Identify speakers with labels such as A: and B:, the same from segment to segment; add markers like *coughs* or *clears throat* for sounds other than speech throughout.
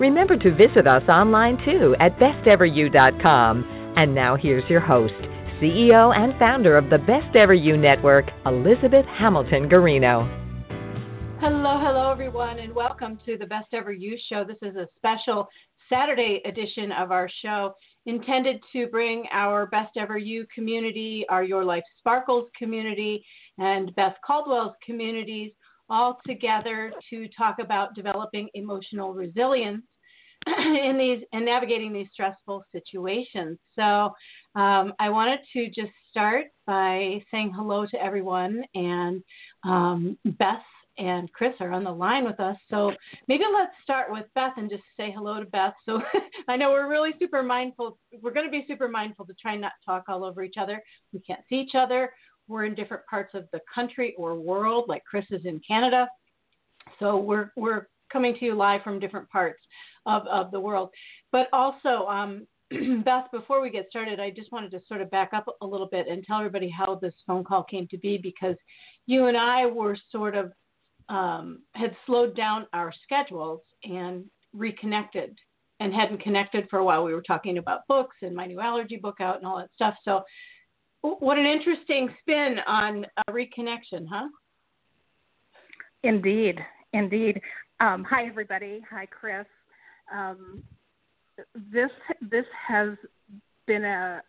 A: Remember to visit us online too at besteveryou.com. And now here's your host, CEO and founder of the Best Ever You Network, Elizabeth Hamilton Guarino.
B: Hello, hello, everyone, and welcome to the Best Ever You Show. This is a special Saturday edition of our show intended to bring our Best Ever You community, our Your Life Sparkles community, and Beth Caldwell's communities all together to talk about developing emotional resilience *clears throat* in these and navigating these stressful situations. So um, I wanted to just start by saying hello to everyone and um, Beth and Kris are on the line with us. So maybe let's start with Beth and just say hello to Beth. So *laughs* I know we're really super mindful. We're going to be super mindful to try not talk all over each other. We can't see each other we're in different parts of the country or world, like Kris is in Canada. So we're we're coming to you live from different parts of, of the world. But also, um, *clears throat* Beth, before we get started, I just wanted to sort of back up a little bit and tell everybody how this phone call came to be because you and I were sort of um, had slowed down our schedules and reconnected and hadn't connected for a while. We were talking about books and my new allergy book out and all that stuff. So what an interesting spin on a reconnection, huh?
C: Indeed, indeed. Um, hi, everybody. Hi, Kris. Um, this this has been a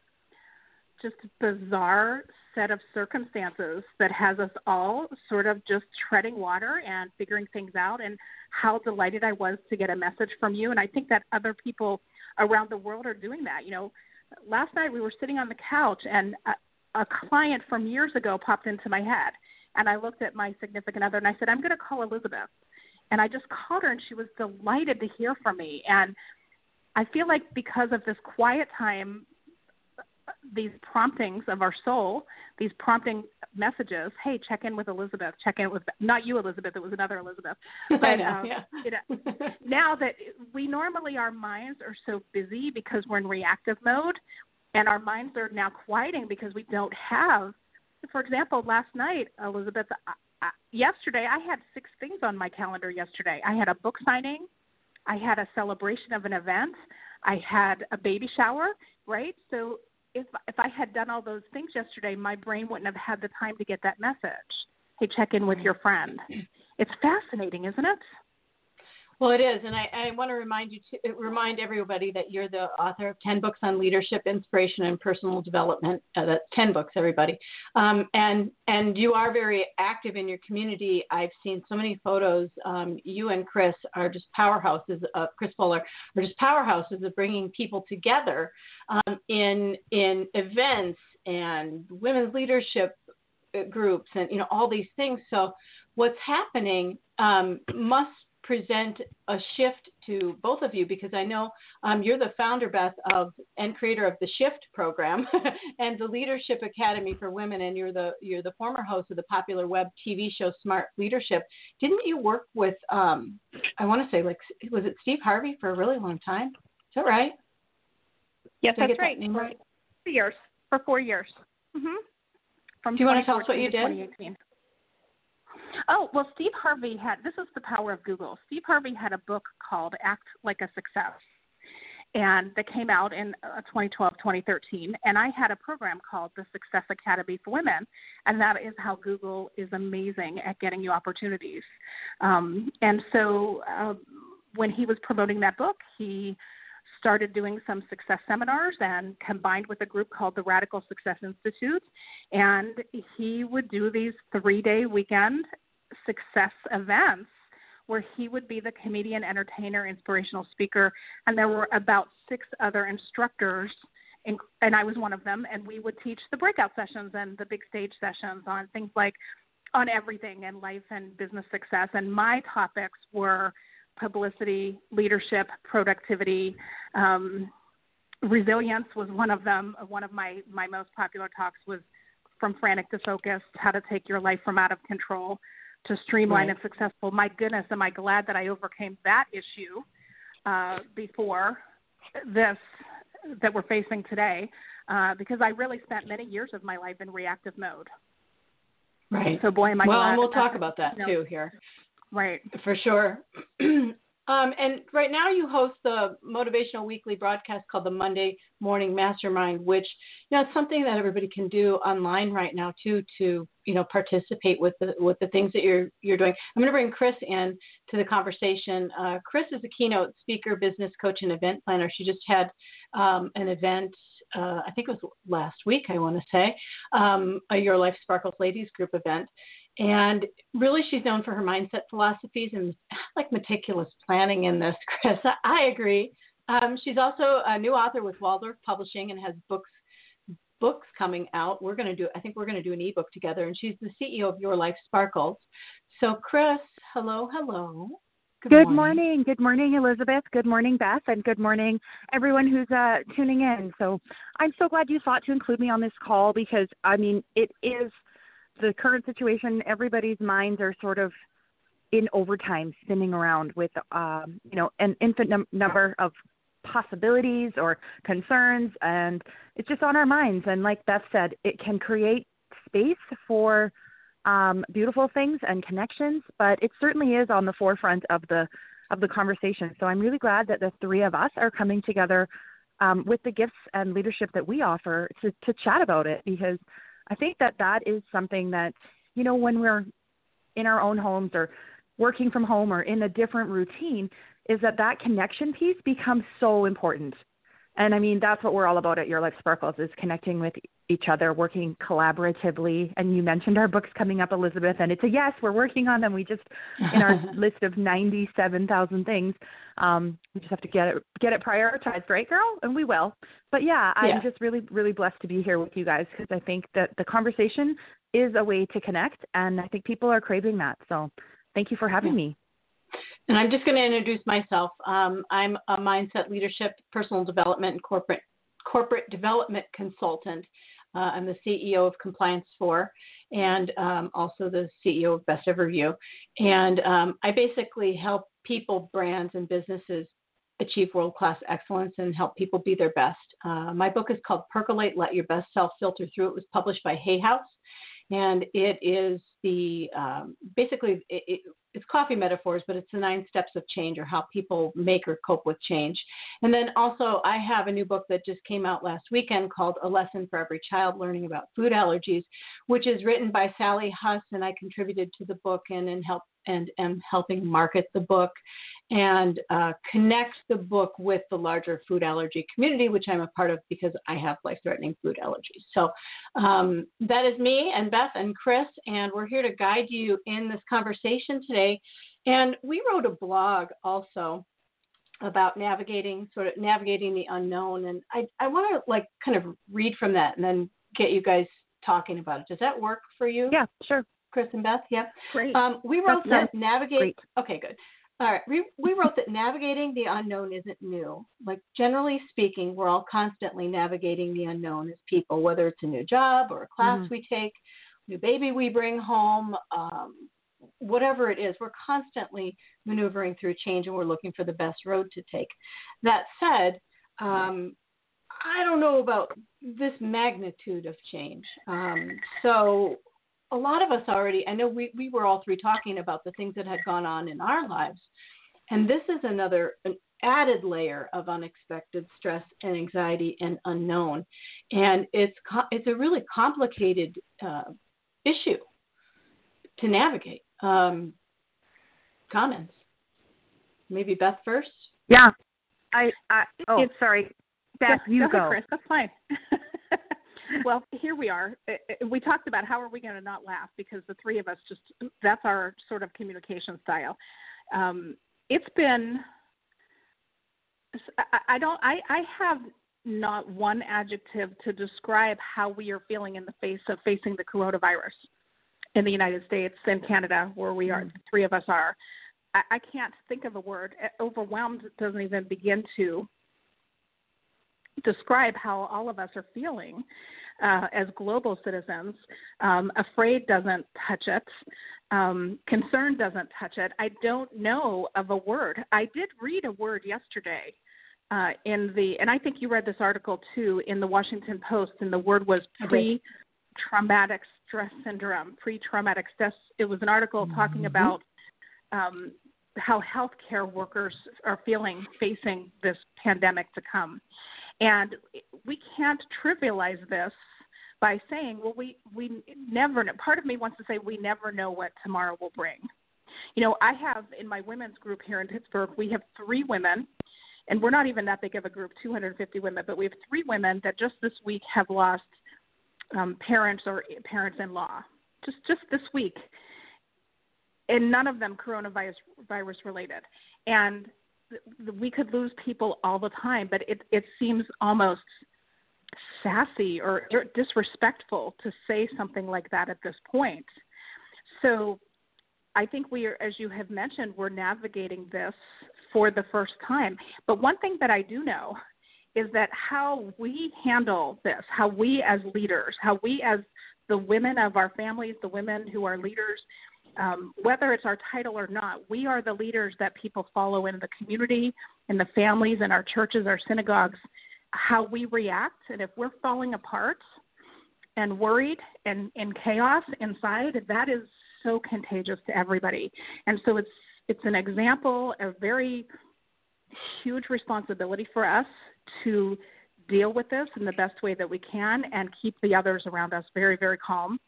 C: just bizarre set of circumstances that has us all sort of just treading water and figuring things out. And how delighted I was to get a message from you. And I think that other people around the world are doing that. You know, last night we were sitting on the couch and a, a client from years ago popped into my head and I looked at my significant other and I said, I'm going to call Elizabeth. And I just called her and she was delighted to hear from me. And I feel like because of this quiet time, these promptings of our soul, these prompting messages, hey, check in with Elizabeth, check in with, not you, Elizabeth, it was another Elizabeth. *laughs*
B: But I know, um, yeah.
C: you know, *laughs* now that we normally, our minds are so busy because we're in reactive mode, and our minds are now quieting because we don't have for example last night elizabeth Uh, yesterday i had six things on my calendar yesterday. I had a book signing. I had a celebration of an event. I had a baby shower right? So if if i had done all those things yesterday my brain wouldn't have had the time to get that message. Hey check in with your friend. It's fascinating isn't it
B: well, it is, and I, I want to remind you to remind everybody that you're the author of ten books on leadership, inspiration, and personal development. Uh, that's ten books, everybody, um, and and you are very active in your community. I've seen so many photos. Um, you and Kris are just powerhouses. Uh, Kris Fuller are just powerhouses of bringing people together um, in in events and women's leadership uh, groups, and you know all these things. So what's happening um, must present a shift to both of you because I know um, you're the founder, Beth, of and creator of the Shift program *laughs* and the Leadership Academy for Women, and you're the you're the former host of the popular web TV show Smart Leadership. Didn't you work with um, I want to say like was it Steve Harvey for a really long time? Is that right?
C: Yes,
B: Did
C: that's right.
B: That
C: for
B: right?
C: Four years. For four years. Mm-hmm.
B: From Do you want to tell us what you did?
C: 2018. Oh, well, Steve Harvey had this is the power of Google. Steve Harvey had a book called Act Like a Success. And that came out in uh, 2012, 2013. And I had a program called the Success Academy for Women. And that is how Google is amazing at getting you opportunities. Um, and so uh, when he was promoting that book, he started doing some success seminars and combined with a group called the Radical Success Institute. And he would do these three day weekend success events where he would be the comedian, entertainer, inspirational speaker. And there were about six other instructors, and I was one of them. And we would teach the breakout sessions and the big stage sessions on things like on everything and life and business success. And my topics were publicity, leadership, productivity, um, resilience was one of them. One of my my most popular talks was from frantic to focused, how to take your life from out of control to streamline right. and successful. My goodness, am I glad that I overcame that issue uh, before this that we're facing today, uh, because I really spent many years of my life in reactive mode.
B: Right.
C: So boy, am I
B: well,
C: glad.
B: and we'll talk about that you know, too here.
C: Right.
B: For sure. *clears throat* Um, and right now you host the motivational weekly broadcast called the Monday Morning Mastermind, which you know it's something that everybody can do online right now too to you know participate with the with the things that you're you're doing. I'm going to bring Kris in to the conversation. Uh, Kris is a keynote speaker, business coach, and event planner. She just had um, an event. Uh, I think it was last week. I want to say um, a Your Life Sparkles Ladies Group event, and really, she's known for her mindset philosophies and like meticulous planning in this, *laughs* Kris. I agree. Um, she's also a new author with Waldorf Publishing and has books books coming out. We're going to do, I think we're going to do an ebook together. And she's the CEO of Your Life Sparkles. So, Kris, hello, hello.
D: Good, good morning. morning. Good morning, Elizabeth. Good morning, Beth. And good morning, everyone who's uh, tuning in. So, I'm so glad you thought to include me on this call because, I mean, it is the current situation, everybody's minds are sort of in overtime, spinning around with um, you know an infinite num- number of possibilities or concerns, and it's just on our minds. And like Beth said, it can create space for um, beautiful things and connections, but it certainly is on the forefront of the of the conversation. So I'm really glad that the three of us are coming together um, with the gifts and leadership that we offer to, to chat about it because I think that that is something that, you know, when we're in our own homes or working from home or in a different routine, is that that connection piece becomes so important. And I mean, that's what we're all about at Your Life Sparkles is connecting with each other, working collaboratively. And you mentioned our books coming up, Elizabeth, and it's a yes, we're working on them. We just, in our *laughs* list of 97,000 things, um, we just have to get it, get it prioritized, right, girl? And we will. But yeah, I'm
B: yeah.
D: just really, really blessed to be here with you guys because I think that the conversation is a way to connect. And I think people are craving that. So thank you for having yeah. me.
B: And I'm just going to introduce myself. Um, I'm a mindset leadership, personal development, and corporate corporate development consultant. Uh, I'm the CEO of Compliance Four, and um, also the CEO of Best Ever You. And um, I basically help people, brands, and businesses achieve world class excellence and help people be their best. Uh, my book is called Percolate Let Your Best Self Filter Through. It was published by Hay House and it is the um, basically it, it, it's coffee metaphors, but it's the nine steps of change or how people make or cope with change. And then also, I have a new book that just came out last weekend called A Lesson for Every Child Learning About Food Allergies, which is written by Sally Huss, and I contributed to the book and, and help and am helping market the book and uh, connect the book with the larger food allergy community, which I'm a part of because I have life threatening food allergies. So um, that is me and Beth and Chris, and we're here to guide you in this conversation today. And we wrote a blog also about navigating sort of navigating the unknown and i i want to like kind of read from that and then get you guys talking about it does that work for you
D: yeah sure
B: chris and beth yeah
D: great
B: um, we wrote
D: That's
B: that navigate
D: great.
B: okay good all right. We, we wrote that navigating the unknown isn't new. Like, generally speaking, we're all constantly navigating the unknown as people, whether it's a new job or a class mm-hmm. we take, new baby we bring home, um, whatever it is, we're constantly maneuvering through change and we're looking for the best road to take. That said, um, I don't know about this magnitude of change. Um, so a lot of us already, I know we, we were all three talking about the things that had gone on in our lives. And this is another, an added layer of unexpected stress and anxiety and unknown. And it's, it's a really complicated uh, issue to navigate. Um, comments? Maybe Beth first?
D: Yeah. I, I oh, it's, sorry. Beth, you
C: go.
D: go.
C: Kris, that's fine. *laughs* well, here we are. Uh, uh, we talked about how are we going to not laugh because the three of us just that's our sort of communication style. Um, it's been. I, I don't. I I have not one adjective to describe how we are feeling in the face of facing the coronavirus in the United States and Canada, where we are. Mm-hmm. The three of us are. I, I can't think of a word. Overwhelmed doesn't even begin to describe how all of us are feeling uh, as global citizens. Um, afraid doesn't touch it. Um, concern doesn't touch it. I don't know of a word. I did read a word yesterday uh, in the, and I think you read this article too in the Washington Post, and the word was pre-traumatic stress syndrome. Pre-traumatic stress. It was an article mm-hmm. talking about um, how healthcare workers are feeling facing this pandemic to come. And we can't trivialize this by saying, well, we, we never know. Part of me wants to say we never know what tomorrow will bring. You know, I have in my women's group here in Pittsburgh, we have three women, and we're not even that big of a group, 250 women, but we have three women that just this week have lost um, parents or parents-in-law, just just this week, and none of them coronavirus virus related. And we could lose people all the time, but it it seems almost sassy or disrespectful to say something like that at this point. So I think we are, as you have mentioned, we're navigating this for the first time. But one thing that I do know is that how we handle this, how we as leaders, how we as the women of our families, the women who are leaders, um, whether it's our title or not, we are the leaders that people follow in the community, in the families, in our churches, our synagogues, how we react. And if we're falling apart and worried and in chaos inside, that is so contagious to everybody. And so it's it's an example of very huge responsibility for us to deal with this in the best way that we can and keep the others around us very, very calm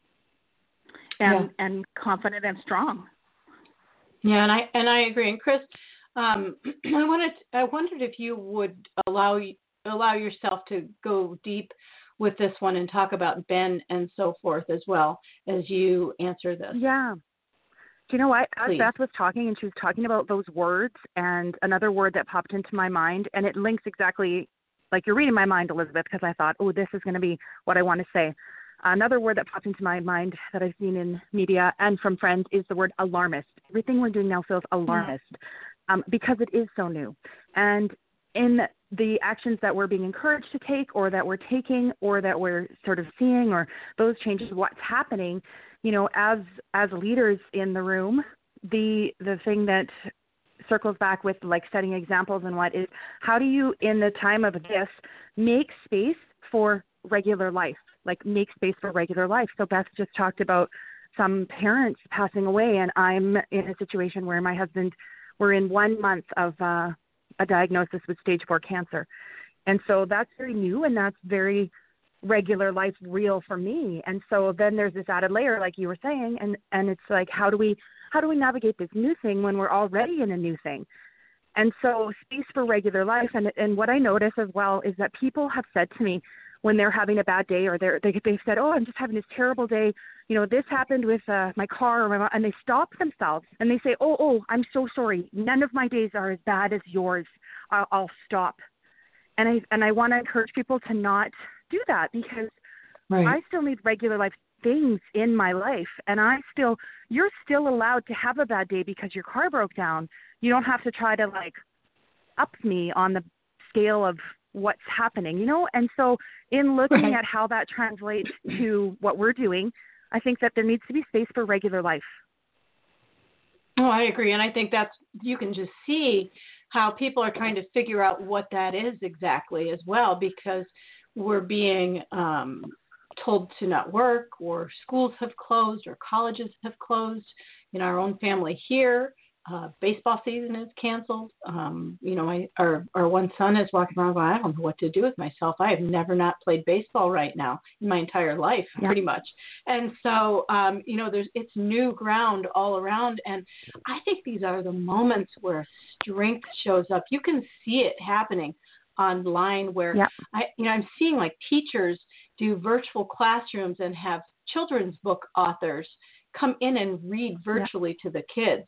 C: and yeah. and confident and strong.
B: Yeah, and I and I agree. And Kris, um, *clears throat* I wanted I wondered if you would allow allow yourself to go deep with this one and talk about Ben and so forth as well as you answer this.
D: Yeah. Do you know what? As Please. Beth was talking and she was talking about those words and another word that popped into my mind and it links exactly like you're reading my mind, Elizabeth, because I thought, oh, this is going to be what I want to say. Another word that popped into my mind that I've seen in media and from friends is the word alarmist. Everything we're doing now feels alarmist um, because it is so new. And in the actions that we're being encouraged to take or that we're taking or that we're sort of seeing or those changes, what's happening, you know, as as leaders in the room, the the thing that circles back with like setting examples and what is how do you in the time of this make space for regular life like make space for regular life. So Beth just talked about some parents passing away, and I'm in a situation where my husband, we're in one month of uh, a diagnosis with stage four cancer, and so that's very new and that's very regular life real for me. And so then there's this added layer, like you were saying, and and it's like how do we how do we navigate this new thing when we're already in a new thing? And so space for regular life, and and what I notice as well is that people have said to me, when they're having a bad day or they're they they've said, "Oh, I'm just having this terrible day. You know, this happened with uh, my car or my and they stop themselves and they say, "Oh, oh, I'm so sorry. None of my days are as bad as yours. I'll, I'll stop." And I and I want to encourage people to not do that because right. I still need regular life things in my life and I still you're still allowed to have a bad day because your car broke down. You don't have to try to like up me on the scale of what's happening, you know? And so, in looking right. at how that translates to what we're doing, I think that there needs to be space for regular life.
B: Oh, I agree. And I think that's, you can just see how people are trying to figure out what that is exactly as well because we're being um, told to not work, or schools have closed, or colleges have closed. In our own family here, uh, baseball season is canceled. Um, you know, my our our one son is walking around going, I don't know what to do with myself. I have never not played baseball right now in my entire life, yeah. pretty much. And so, um, you know, there's it's new ground all around, and I think these are the moments where strength shows up. You can see it happening online, where yeah. I, you know, I'm seeing like teachers do virtual classrooms and have children's book authors come in and read virtually yeah. to the kids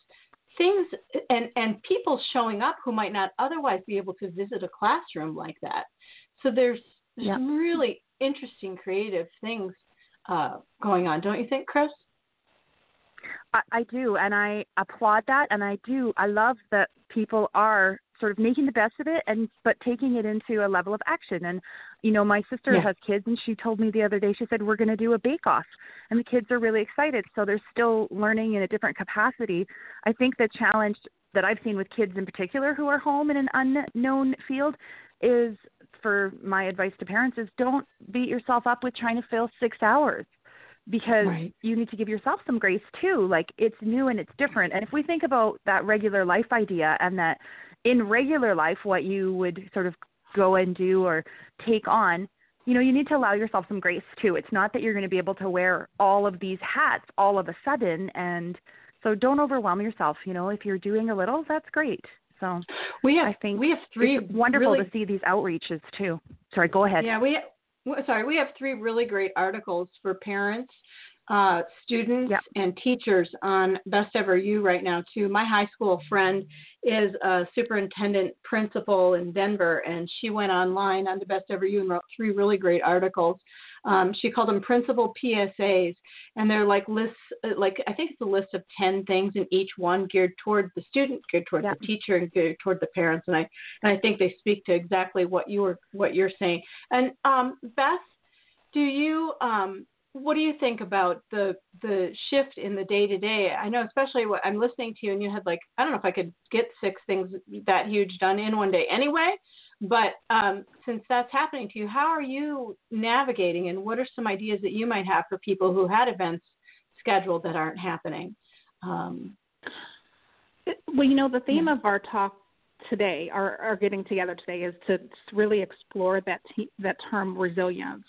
B: things and and people showing up who might not otherwise be able to visit a classroom like that. So there's, there's yeah. some really interesting creative things uh, going on, don't you think, Kris?
D: I, I do, and I applaud that, and I do. I love that people are sort of making the best of it and but taking it into a level of action and you know my sister
B: yeah.
D: has kids and she told me the other day she said we're going to do a bake off and the kids are really excited so they're still learning in a different capacity i think the challenge that i've seen with kids in particular who are home in an unknown field is for my advice to parents is don't beat yourself up with trying to fill 6 hours because
B: right.
D: you need to give yourself some grace too. Like it's new and it's different. And if we think about that regular life idea and that in regular life, what you would sort of go and do or take on, you know, you need to allow yourself some grace too. It's not that you're going to be able to wear all of these hats all of a sudden. And so don't overwhelm yourself. You know, if you're doing a little, that's great. So
B: we have,
D: I think
B: we have three
D: it's wonderful
B: really,
D: to see these outreaches too. Sorry, go ahead.
B: Yeah, we sorry, we have three really great articles for parents, uh, students,
D: yep.
B: and teachers on Best Ever You right now, too. My high school friend is a superintendent principal in Denver, and she went online on the Best Ever You and wrote three really great articles. Um, she called them principal PSAs, and they're like lists, like I think it's a list of ten things, and each one geared toward the student, geared toward
D: yeah.
B: the teacher, and geared toward the parents. And I and I think they speak to exactly what you were what you're saying. And um, Beth, do you um, what do you think about the the shift in the day to day? I know, especially what I'm listening to you, and you had like I don't know if I could get six things that huge done in one day anyway. But um, since that's happening to you, how are you navigating, and what are some ideas that you might have for people who had events scheduled that aren't happening? Um,
C: well, you know, the theme yeah. of our talk today, our, our getting together today, is to really explore that te- that term resilience.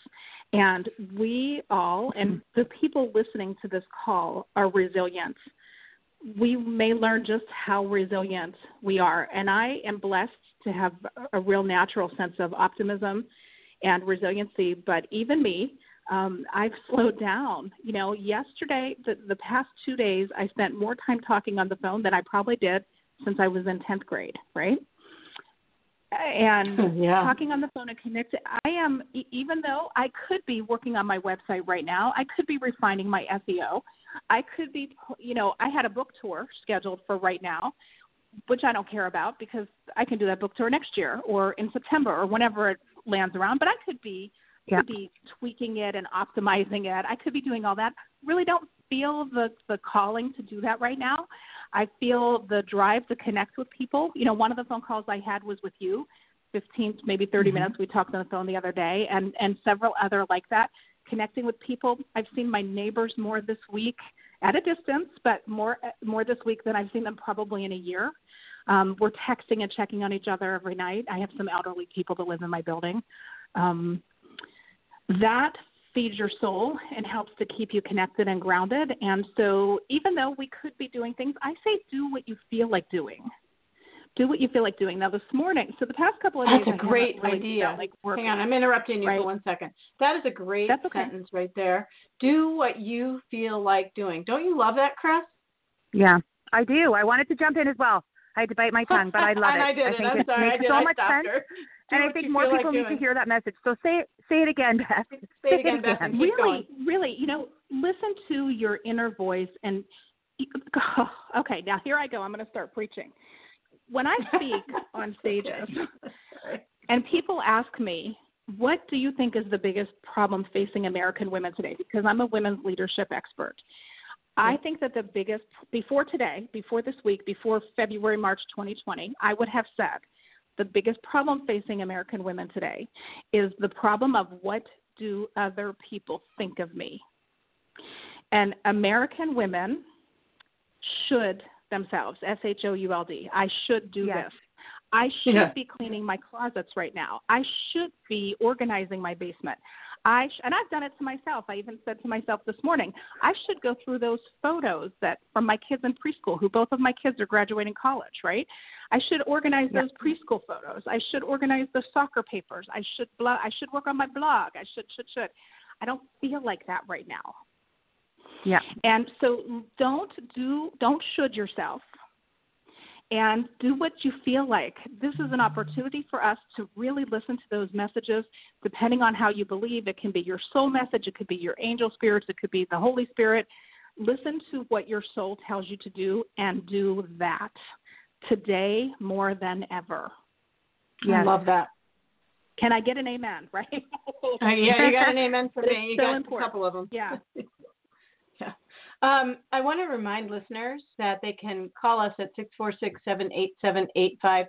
C: And we all, and the people listening to this call, are resilient. We may learn just how resilient we are. And I am blessed to have a real natural sense of optimism and resiliency. But even me, um, I've *laughs* slowed down. You know, yesterday, the, the past two days, I spent more time talking on the phone than I probably did since I was in 10th grade, right? And *laughs*
B: yeah.
C: talking on the phone and connected, I am, even though I could be working on my website right now, I could be refining my SEO. I could be, you know, I had a book tour scheduled for right now which I don't care about because I can do that book tour next year or in September or whenever it lands around. But I could be yeah. could be tweaking it and optimizing it. I could be doing all that. Really don't feel the the calling to do that right now. I feel the drive to connect with people. You know, one of the phone calls I had was with you, 15 maybe 30 mm-hmm. minutes. We talked on the phone the other day, and and several other like that. Connecting with people. I've seen my neighbors more this week at a distance, but more more this week than I've seen them probably in a year. Um, we're texting and checking on each other every night. I have some elderly people that live in my building. Um, that feeds your soul and helps to keep you connected and grounded. And so, even though we could be doing things, I say do what you feel like doing. Do what you feel like doing. Now, this morning, so the past couple of
B: That's
C: days,
B: a great
C: really
B: idea.
C: Like
B: Hang on, I'm interrupting you
C: right?
B: for one second. That is a great
C: okay.
B: sentence right there. Do what you feel like doing. Don't you love that, Kris?
D: Yeah, I do. I wanted to jump in as well. I had to bite my *laughs* tongue, but I love
B: and
D: it.
B: I did
D: I
B: it.
D: think
B: I'm
D: it
B: sorry.
D: makes
B: I
D: so
B: I
D: much sense.
B: Her.
D: And I think more people
B: like
D: need
B: doing.
D: to hear that message. So *laughs* say it, say it again, Beth.
B: Say, say it again, Beth. And keep
C: really,
B: going.
C: really, you know, listen to your inner voice and. *laughs* Oh, okay, now here I go. I'm going to start preaching. When I speak *laughs* on stages, and people ask me, "What do you think is the biggest problem facing American women today?" Because I'm a women's leadership expert. I mm-hmm. think that the biggest, before today, before this week, before February, March 2020, I would have said the biggest problem facing American women today is the problem of what do other people think of me? And American women should themselves, S H O U L D, I should do
D: yes.
C: this. I should
B: Yeah.
C: be cleaning my closets right now. I should be organizing my basement. I sh- and I've done it to myself. I even said to myself this morning, I should go through those photos that from my kids in preschool, who both of my kids are graduating college, right? I should organize
D: Yeah.
C: those preschool photos. I should organize the soccer papers. I should blog. I should work on my blog. I should should should. I don't feel like that right now.
D: Yeah.
C: And so don't do don't should yourself and do what you feel like. This is an opportunity for us to really listen to those messages depending on how you believe. It can be your soul message, it could be your angel spirits, it could be the Holy Spirit. Listen to what your soul tells you to do and do that. today more than ever.
B: Yes. I love that.
C: Can I get an amen? *laughs* Right?
B: uh, yeah, you got an amen for me. You
C: so
B: got
C: important.
B: a couple of them.
C: Yeah. *laughs*
B: Um, I want to remind listeners that they can call us at six four six seven eight seven eight five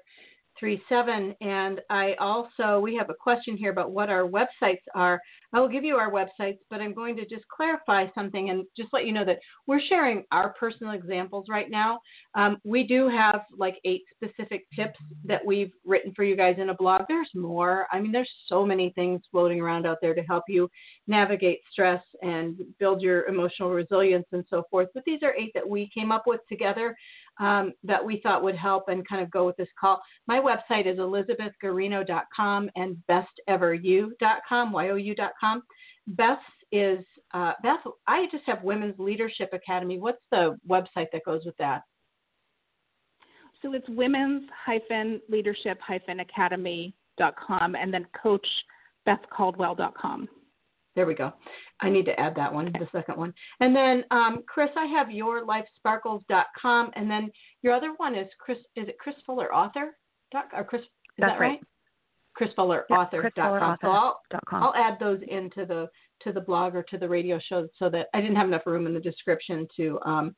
B: three seven. And I also we have a question here about what our websites are. I will give you our websites, but I'm going to just clarify something and just let you know that we're sharing our personal examples right now. Um, we do have like eight specific tips that we've written for you guys in a blog. There's more. I mean, there's so many things floating around out there to help you navigate stress and build your emotional resilience and so forth. But these are eight that we came up with together um, that we thought would help and kind of go with this call. My website is elizabethguarino.com and besteveryou.com, Y-O-U.com. Beth is, uh, Beth, I just have Women's Leadership Academy. What's the website that goes with that?
C: So it's women's leadership academy.com and then coach bethcaldwell.com.
B: There we go. I need to add that one, the second one. And then, um, Kris, I have yourlifesparkles.com, and then your other one is Kris. Is it Kris Fuller Author? Doc, or Kris? Is
D: That's
B: that
D: right.
B: right? Kris Fuller
D: yeah,
B: Author.
D: com.
B: So I'll, I'll add those into the to the blog or to the radio show so that I didn't have enough room in the description to um,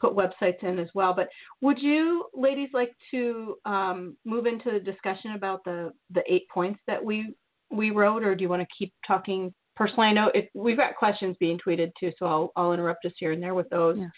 B: put websites in as well. But would you ladies like to um, move into the discussion about the the eight points that we we wrote, or do you want to keep talking personally, I know if we've got questions being tweeted too, so I'll, I'll interrupt us here and there with those.
D: Yeah.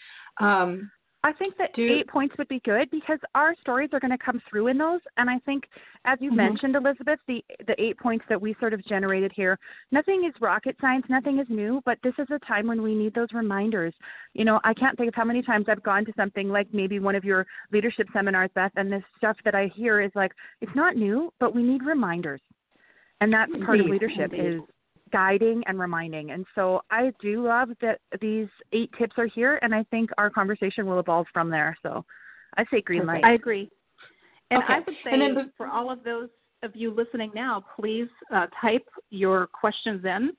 B: Um,
D: I think that do, eight points would be good because our stories are going to come through in those. And I think, as you mm-hmm. mentioned, Elizabeth, the the eight points that we sort of generated here, nothing is rocket science, nothing is new, but this is a time when we need those reminders. You know, I can't think of how many times I've gone to something like maybe one of your leadership seminars, Beth, and this stuff that I hear is like, it's not new, but we need reminders. And that's part
B: Indeed.
D: of leadership
B: Indeed.
D: is guiding and reminding. And so I do love that these eight tips are here, and I think our conversation will evolve from there. So I say green light.
C: I agree. And
B: okay.
C: I would say
B: then,
C: for all of those of you listening now, please uh, type your questions in.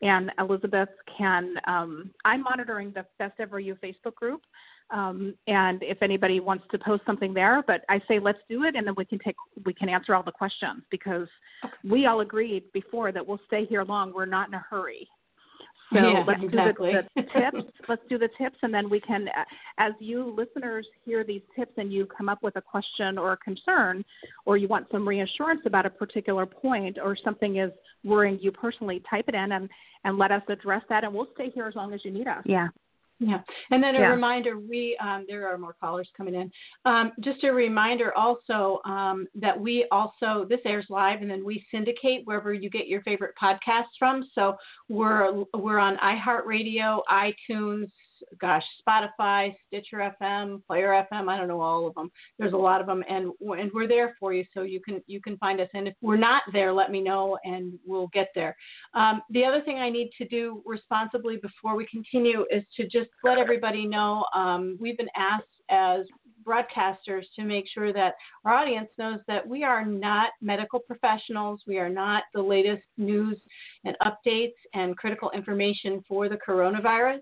C: And Elizabeth can, um, I'm monitoring the Best Ever You Facebook group. Um, and if anybody wants to post something there, but I say let's do it, and then we can take we can answer all the questions because we all agreed before that we'll stay here long. We're not in a hurry. So
B: yeah,
C: let's
B: exactly.
C: do the, the tips. let's do the tips, and then we can, uh, as you listeners hear these tips and you come up with a question or a concern, or you want some reassurance about a particular point, or something is worrying you personally, type it in and and let us address that, and we'll stay here as long as you need us.
D: Yeah.
B: Yeah, and then a
D: yeah.
B: reminder: we um, there are more callers coming in. Um, just a reminder also um, that we also this airs live, and then we syndicate wherever you get your favorite podcasts from. So we're we're on iHeartRadio, iTunes, gosh, Spotify, Stitcher FM, Player FM. I don't know all of them. There's a lot of them, and and we're there for you, so you can you can find us. And if we're not there, let me know, and we'll get there. Um, the other thing I need to do responsibly before we continue is to just let everybody know um, we've been asked as broadcasters to make sure that our audience knows that we are not medical professionals. We are not the latest news and updates and critical information for the coronavirus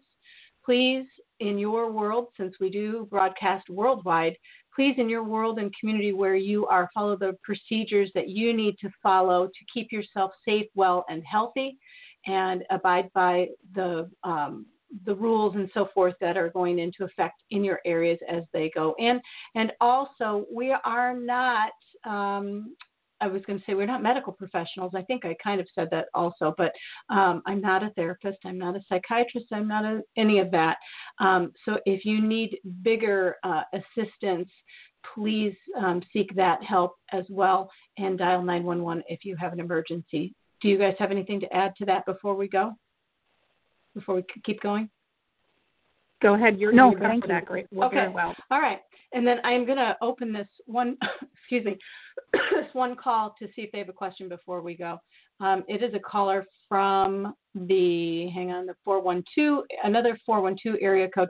B: please, in your world, since we do broadcast worldwide, please, in your world and community where you are, follow the procedures that you need to follow to keep yourself safe, well, and healthy, and abide by the um, the rules and so forth that are going into effect in your areas as they go in. And also, we are not um, I was going to say we're not medical professionals. I think I kind of said that also, but um, I'm not a therapist. I'm not a psychiatrist. I'm not a, any of that. Um, so if you need bigger uh, assistance, please um, seek that help as well and dial 911 if you have an emergency. Do you guys have anything to add to that before we go? Before we keep going?
C: Go ahead. You're,
D: no,
C: you're
D: thank you.
C: that great. We're
B: okay.
C: Very well.
B: All right. And then I'm going to open this one, *coughs* excuse me, *coughs* this one call to see if they have a question before we go. Um, it is a caller from the, hang on, the 412, another 412 area code.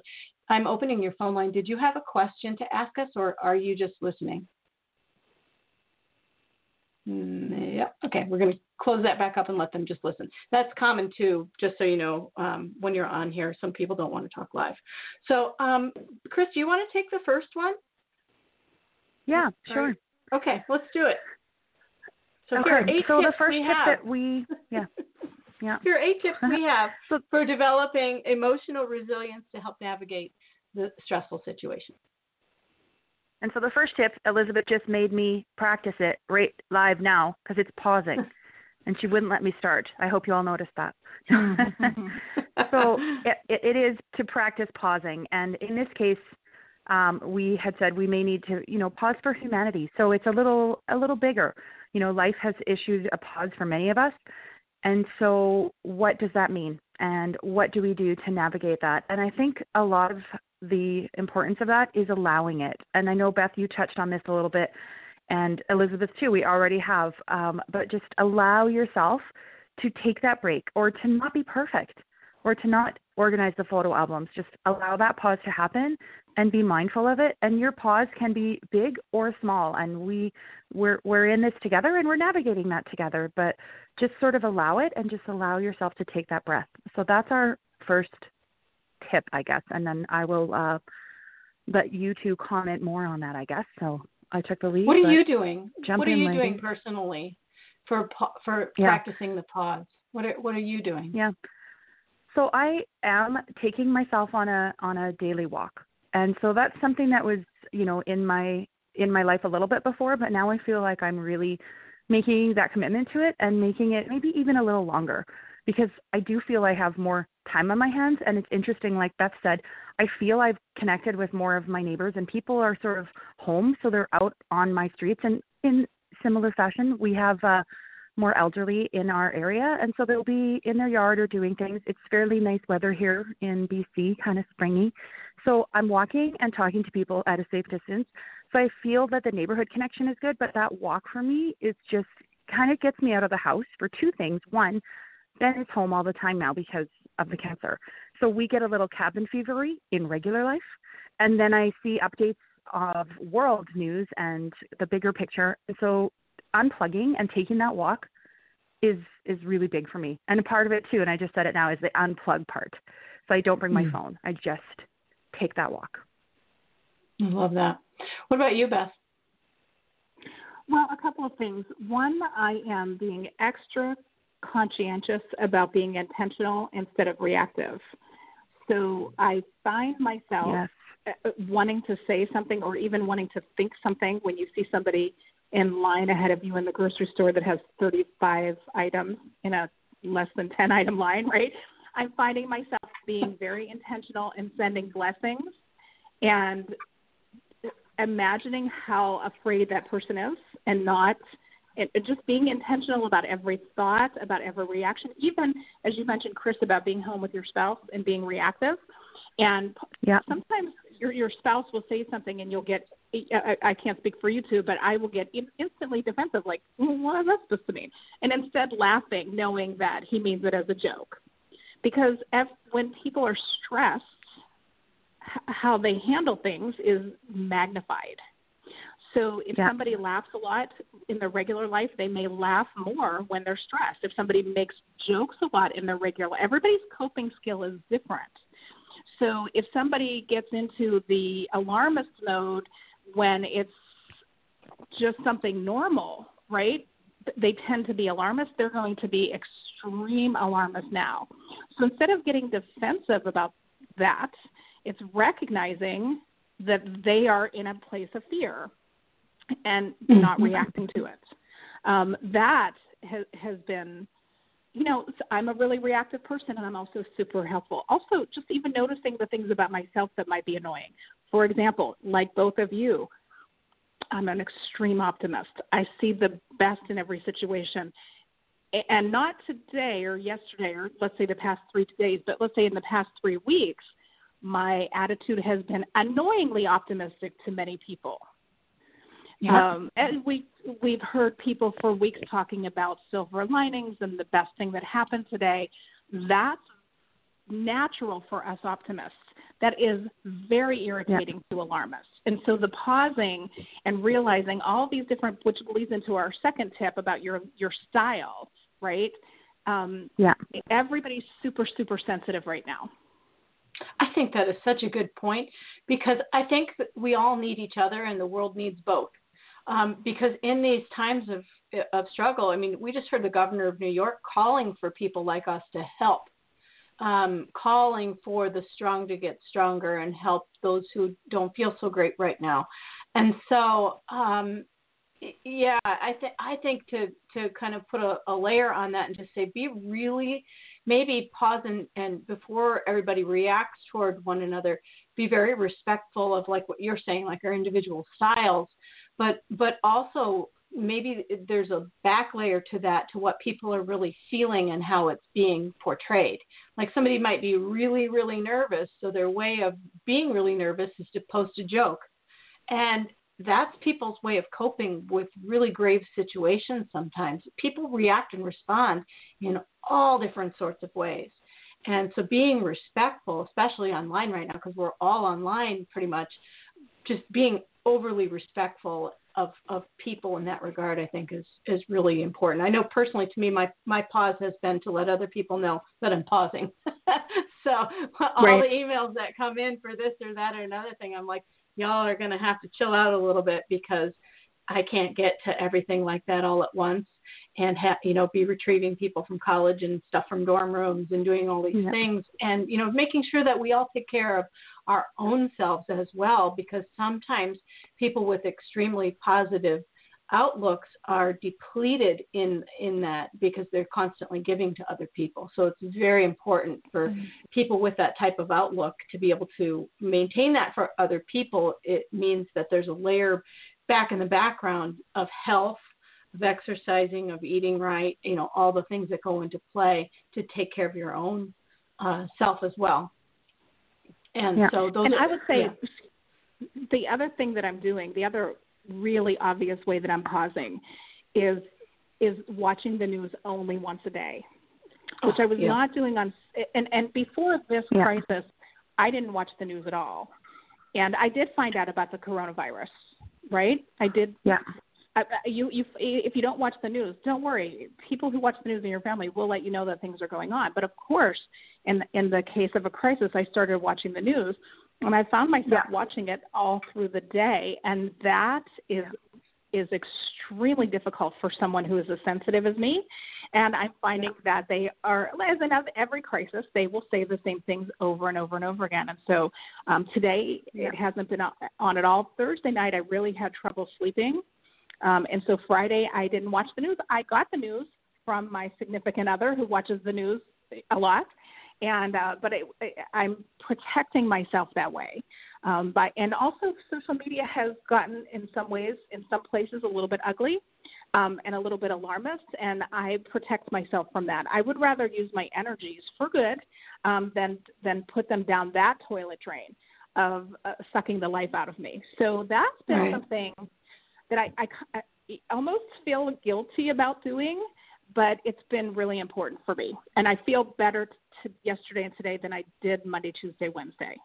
B: I'm opening your phone line. Did you have a question to ask us or are you just listening? Mm, yeah. Okay. We're going to close that back up and let them just listen. That's common too, just so you know, um, when you're on here, some people don't want to talk live. So, um, Kris, do you want to take the first one?
D: Yeah, sure.
B: Okay, let's do it. So
D: okay.
B: here are eight
D: so
B: tips
D: the first
B: we
D: tip
B: have.
D: that we yeah *laughs* yeah
B: Here are eight tips we *laughs* have
D: So-
B: for developing emotional resilience to help navigate the stressful situation.
D: And so the first tip, Elizabeth just made me practice it right live now because it's pausing, *laughs* and she wouldn't let me start. I hope you all noticed that. *laughs* so it, it is to practice pausing, and in this case, um, we had said we may need to, you know, pause for humanity. So it's a little a little bigger. You know, life has issued a pause for many of us, and so what does that mean? And what do we do to navigate that? And I think a lot of the importance of that is allowing it. And I know Beth, you touched on this a little bit, and Elizabeth too. We already have, um, but just allow yourself to take that break, or to not be perfect, or to not organize the photo albums. Just allow that pause to happen, and be mindful of it. And your pause can be big or small, and we we're we're in this together, and we're navigating that together. But just sort of allow it, and just allow yourself to take that breath. So that's our first tip, I guess, and then I will uh, let you two comment more on that, I guess. So I took the lead.
B: What are you doing? What are you
D: lady.
B: doing personally for for
D: Yeah.
B: practicing the pause? What are what are you doing?
D: Yeah. So I am taking myself on a on a daily walk, and so that's something that was you know in my in my life a little bit before, but now I feel like I'm really making that commitment to it and making it maybe even a little longer because I do feel I have more time on my hands and it's interesting like Beth said I feel I've connected with more of my neighbors and people are sort of home so they're out on my streets and in similar fashion we have uh more elderly in our area and so they'll be in their yard or doing things. It's fairly nice weather here in BC kind of springy. So I'm walking and talking to people at a safe distance. So I feel that the neighborhood connection is good but that walk for me is just kind of gets me out of the house for two things. One Ben is home all the time now because of the cancer. So we get a little cabin fevery in regular life. And then I see updates of world news and the bigger picture. And so unplugging and taking that walk is is really big for me. And a part of it too, and I just said it now, is the unplug part. So I don't bring my
B: Mm.
D: phone. I just take that walk.
B: I love that. What about you, Beth?
C: Well, a couple of things. One, I am being extra conscientious about being intentional instead of reactive. So I find myself
D: Yes.
C: uh, wanting to say something or even wanting to think something when you see somebody in line ahead of you in the grocery store that has 35 items in a less than 10 item line, right? I'm finding myself being very intentional in sending blessings and imagining how afraid that person is and not and and just being intentional about every thought, about every reaction, even as you mentioned, Kris, about being home with your spouse and being reactive. And
D: Yeah.
C: sometimes your your spouse will say something, and you'll get. I, I can't speak for you two, but I will get in, instantly defensive, like, "Mm, "What is that supposed to mean?" And instead, laughing, knowing that he means it as a joke. Because if, when people are stressed, h- how they handle things is magnified. So if
D: Yeah.
C: somebody laughs a lot in their regular life, they may laugh more when they're stressed. If somebody makes jokes a lot in their regular everybody's coping skill is different. So if somebody gets into the alarmist mode when it's just something normal, right? They tend to be alarmist. They're going to be extreme alarmist now. So instead of getting defensive about that, it's recognizing that they are in a place of fear and not reacting to it. Um, that has, has been, you know, I'm a really reactive person and I'm also super helpful. Also, just even noticing the things about myself that might be annoying. For example, like both of you, I'm an extreme optimist. I see the best in every situation. And not today or yesterday or let's say the past three days, but let's say in the past three weeks, my attitude has been annoyingly optimistic to many people.
B: Yeah.
C: Um, and we we've heard people for weeks talking about silver linings and the best thing that happened today. That's natural for us optimists. That is very irritating to alarmists. And so the pausing and realizing all these different, which leads into our second tip about your your style, right? Um,
D: Yeah.
C: everybody's super super sensitive right now
B: I think that is such a good point because I think that we all need each other and the world needs both. Um, because in these times of of struggle, I mean, we just heard the governor of New York calling for people like us to help, um, calling for the strong to get stronger and help those who don't feel so great right now. And so, um, yeah, I think I think to to kind of put a, a layer on that and just say be really maybe pause and, and before everybody reacts toward one another, be very respectful of like what you're saying, like our individual styles, but but also maybe there's a back layer to that to what people are really feeling and how it's being portrayed. Like somebody might be really really nervous, so their way of being really nervous is to post a joke. And that's people's way of coping with really grave situations sometimes. People react and respond in all different sorts of ways. And so being respectful, especially online right now, because we're all online pretty much, just being overly respectful of, of people in that regard, I think is, is really important. I know personally to me, my, my pause has been to let other people know that I'm pausing. *laughs* so all right. the emails that come in for this or that or another thing, I'm like, y'all are going to have to chill out a little bit because I can't get to everything like that all at once and have you know be retrieving people from college and stuff from dorm rooms and doing all these yeah. things and you know making sure that we all take care of our own selves as well because sometimes people with extremely positive outlooks are depleted in in that because they're constantly giving to other people. So it's very important for mm-hmm. people with that type of outlook to be able to maintain that for other people. It means that there's a layer back in the background of health of exercising of eating right you know all the things that go into play to take care of your own uh, self as well and
C: yeah.
B: so those
C: and
B: are,
C: i would say yeah. the other thing that i'm doing the other really obvious way that I'm pausing is is watching the news only once a day, which oh, I was yeah. not doing on and and before this crisis, I didn't watch the news at all, and I did find out about the coronavirus. Right, I did.
D: Yeah.
C: I, you, you, if you don't watch the news, don't worry. People who watch the news in your family will let you know that things are going on. But of course, in in the case of a crisis, I started watching the news and I found myself yeah. watching it all through the day, and that is is extremely difficult for someone who is as sensitive as me. And I'm finding yeah. that they are, as in every crisis, they will say the same things over and over and over again. And so um, today yeah. it hasn't been on at all. Thursday night I really had trouble sleeping, um, and so Friday I didn't watch the news. I got the news from my significant other who watches the news a lot and uh, but it, it, I'm protecting myself that way. Um, by and also social media has gotten in some ways, in some places, a little bit ugly. Um, and a little bit alarmist, and I protect myself from that. I would rather use my energies for good um, than than put them down that toilet drain of uh, sucking the life out of me. So that's been right. something that I, I, I almost feel guilty about doing, but it's been really important for me, and I feel better to yesterday and today than I did Monday, Tuesday, Wednesday.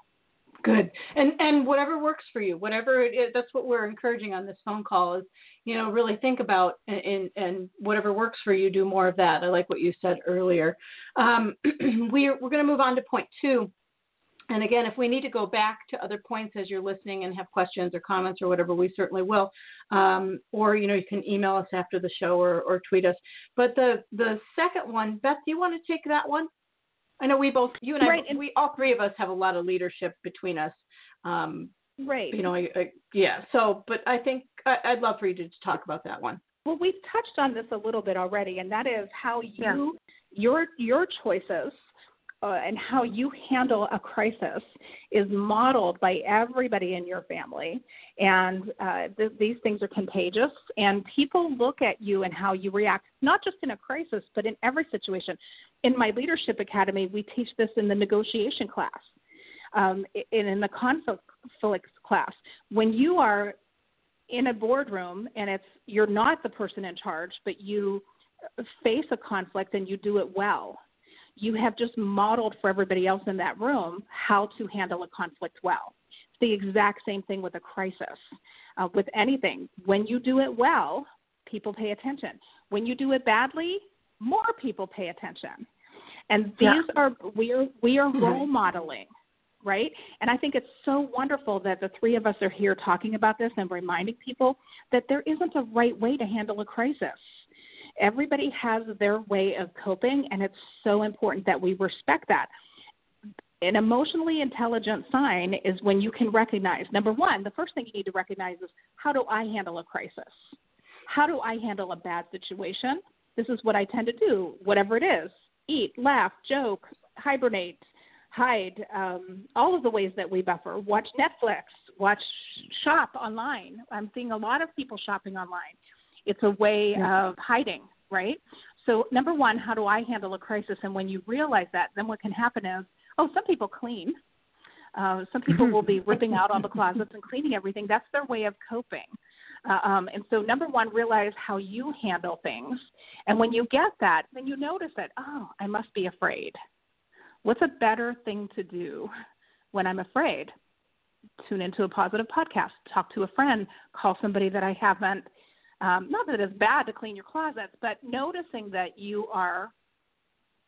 B: Good. And and whatever works for you, whatever it is, that's what we're encouraging on this phone call is, you know, really think about and and whatever works for you, do more of that. I like what you said earlier. Um, *clears throat* we're we're going to move on to point two. And again, if we need to go back to other points as you're listening and have questions or comments or whatever, we certainly will. Um, or you know, you can email us after the show or, or tweet us. But the the second one, Beth, do you want to take that one? I know we both, you and right. I, we all three of us have a lot of leadership between us. Um,
C: right.
B: You know, I, I, yeah. So, but I think I, would love for you to talk about that one.
C: Well, we've touched on this a little bit already, and that is how you, yeah. your your choices uh, and how you handle a crisis is modeled by everybody in your family. And uh, th- these things are contagious, and people look at you and how you react, not just in a crisis, but in every situation. In my leadership academy, we teach this in the negotiation class, um, in, in the conflict class. When you are in a boardroom and it's you're not the person in charge, but you face a conflict and you do it well you have just modeled for everybody else in that room how to handle a conflict well. It's the exact same thing with a crisis. Uh, with anything, when you do it well, people pay attention. When you do it badly, more people pay attention. And these yeah. are we are we are mm-hmm. role modeling right? And I think it's so wonderful that the three of us are here talking about this and reminding people that there isn't a right way to handle a crisis. Everybody has their way of coping, and it's so important that we respect that. An emotionally intelligent sign is when you can recognize number one, the first thing you need to recognize is how do I handle a crisis? How do I handle a bad situation? This is what I tend to do, whatever it is eat, laugh, joke, hibernate, hide, um, all of the ways that we buffer. Watch Netflix, watch shop online. I'm seeing a lot of people shopping online. It's a way yeah. of hiding, right? So, number one, how do I handle a crisis? And when you realize that, then what can happen is, oh, some people clean. Uh, some people will be *laughs* ripping out all the closets and cleaning everything. That's their way of coping. Uh, um, and so, number one, realize how you handle things. And when you get that, then you notice that, oh, I must be afraid. What's a better thing to do when I'm afraid? Tune into a positive podcast, talk to a friend, call somebody that I haven't. Um, not that it's bad to clean your closets, but noticing that you are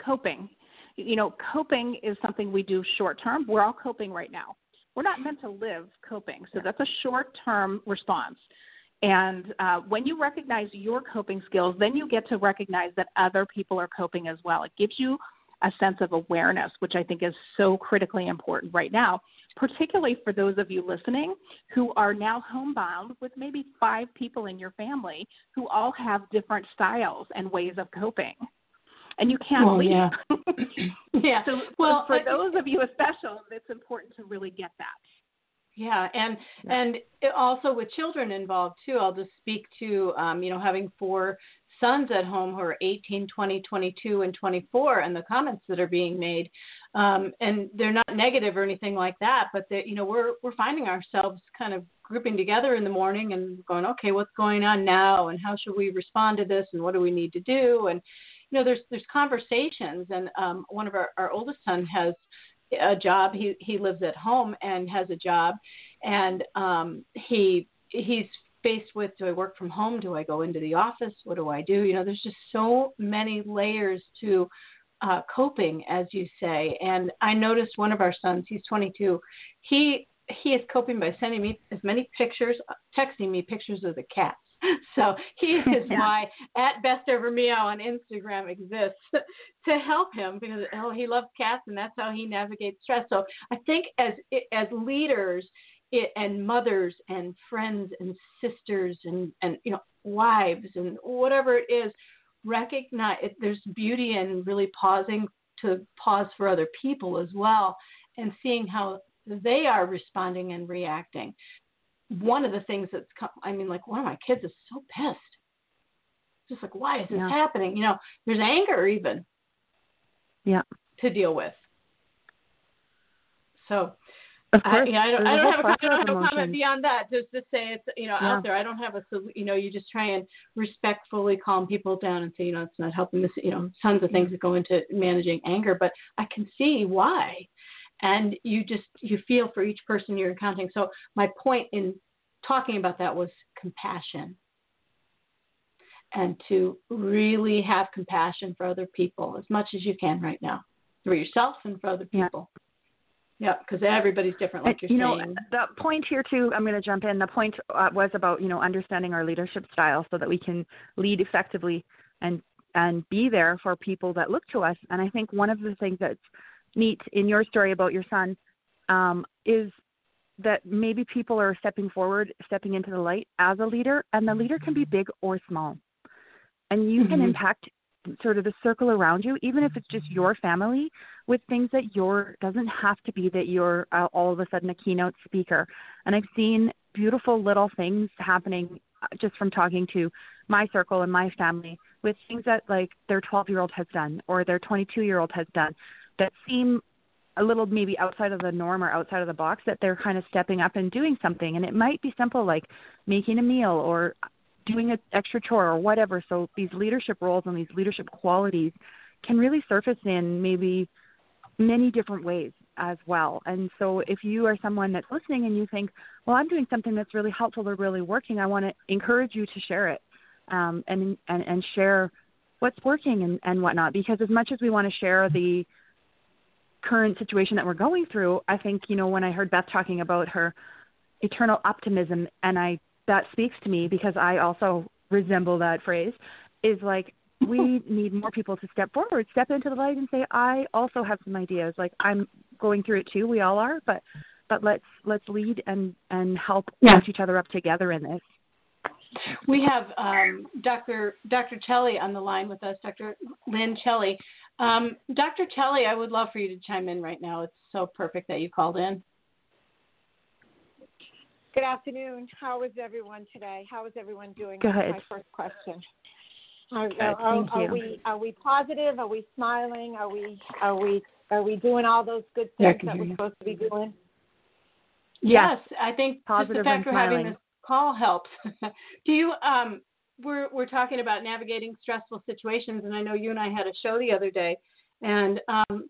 C: coping. You know, coping is something we do short term. We're all coping right now. We're not meant to live coping, so that's a short term response. And uh, when you recognize your coping skills, then you get to recognize that other people are coping as well. It gives you a sense of awareness, which I think is so critically important right now, particularly for those of you listening who are now homebound with maybe five people in your family who all have different styles and ways of coping. And you can't
B: well,
C: leave.
B: Yeah. *laughs* yeah.
C: So, well, for those of you especially, it's important to really get that.
B: Yeah, and and also with children involved too. I'll just speak to um, you know having four sons at home who are 18, 20, 22, and 24, and the comments that are being made. Um, and they're not negative or anything like that, but that you know we're we're finding ourselves kind of grouping together in the morning and going, okay, what's going on now, and how should we respond to this, and what do we need to do, and you know there's there's conversations, and um, one of our our oldest son has a job. He he lives at home and has a job, and um, he he's faced with do I work from home? Do I go into the office? What do I do? You know, there's just so many layers to uh, coping, as you say. And I noticed one of our sons, he's 22, he he is coping by sending me as many pictures, texting me pictures of the cats. *laughs* So he *laughs* is yeah. why at Best Ever Meow on Instagram exists *laughs* to help him because oh he loves cats and that's how he navigates stress. So I think as as leaders, it, and mothers and friends and sisters and and you know wives and whatever it is recognize it, there's beauty in really pausing to pause for other people as well and seeing how they are responding and reacting. One of the things that's come, i mean like one of my kids is so pissed. Just like why is this yeah. happening? You know there's anger even
D: yeah.
B: to deal with. So
D: of course.
B: I, yeah, I don't, I don't have, a, I don't have a comment beyond that. Just to say it's you know yeah. out there. I don't have a you know you just try and respectfully calm people down and say you know it's not helping this you know tons of things that go into managing anger, but I can see why, and you just you feel for each person you're encountering. So my point in talking about that was compassion and to really have compassion for other people as much as you can right now for yourself and for other people. Yeah. Yeah, because everybody's different, like you're
D: you
B: saying.
D: know, the point here too. I'm going to jump in. The point uh, was about you know understanding our leadership style so that we can lead effectively and and be there for people that look to us. And I think one of the things that's neat in your story about your son um, is that maybe people are stepping forward, stepping into the light as a leader, and the leader can be big or small, and you mm-hmm. can impact sort of the circle around you, even if it's just your family, with things that you're doesn't have to be that you're uh, all of a sudden a keynote speaker. And I've seen beautiful little things happening uh, just from talking to my circle and my family with things that like their 12 year old has done or their 22 year old has done that seem a little maybe outside of the norm or outside of the box that they're kind of stepping up and doing something and it might be simple like making a meal or doing an extra chore or whatever. So these leadership roles and these leadership qualities can really surface in maybe many different ways as well. And so if you are someone that's listening and you think, well, I'm doing something that's really helpful or really working, I want to encourage you to share it um, and, and, and share what's working and, and whatnot. Because as much as we want to share the current situation that we're going through, I think, you know, when I heard Beth talking about her eternal optimism and I that speaks to me because I also resemble that phrase is like we *laughs* need more people to step forward, step into the light and say I also have some ideas. Like I'm going through it too, we all are, but but let's let's lead and and help yeah. each other up together in this.
B: We have um, Dr. Dr. Celli on the line with us, Dr. Lynn Celli. Um, Dr. Celli, I would love for you to chime in right now. It's so perfect that you called in.
E: Good afternoon. How is everyone today? How is everyone doing?
D: Good.
E: That's my first question. Are,
D: Good.
E: are,
D: Thank
E: are,
D: you.
E: we are we positive? Are we smiling? Are we are we are we doing all those good things
D: yeah,
E: that we're supposed to be doing?
B: Yes, I think
D: positive
B: just the fact
D: and
B: we're having
D: smiling.
B: this call helps. *laughs* Do you um we're we're talking about navigating stressful situations and I know you and I had a show the other day and um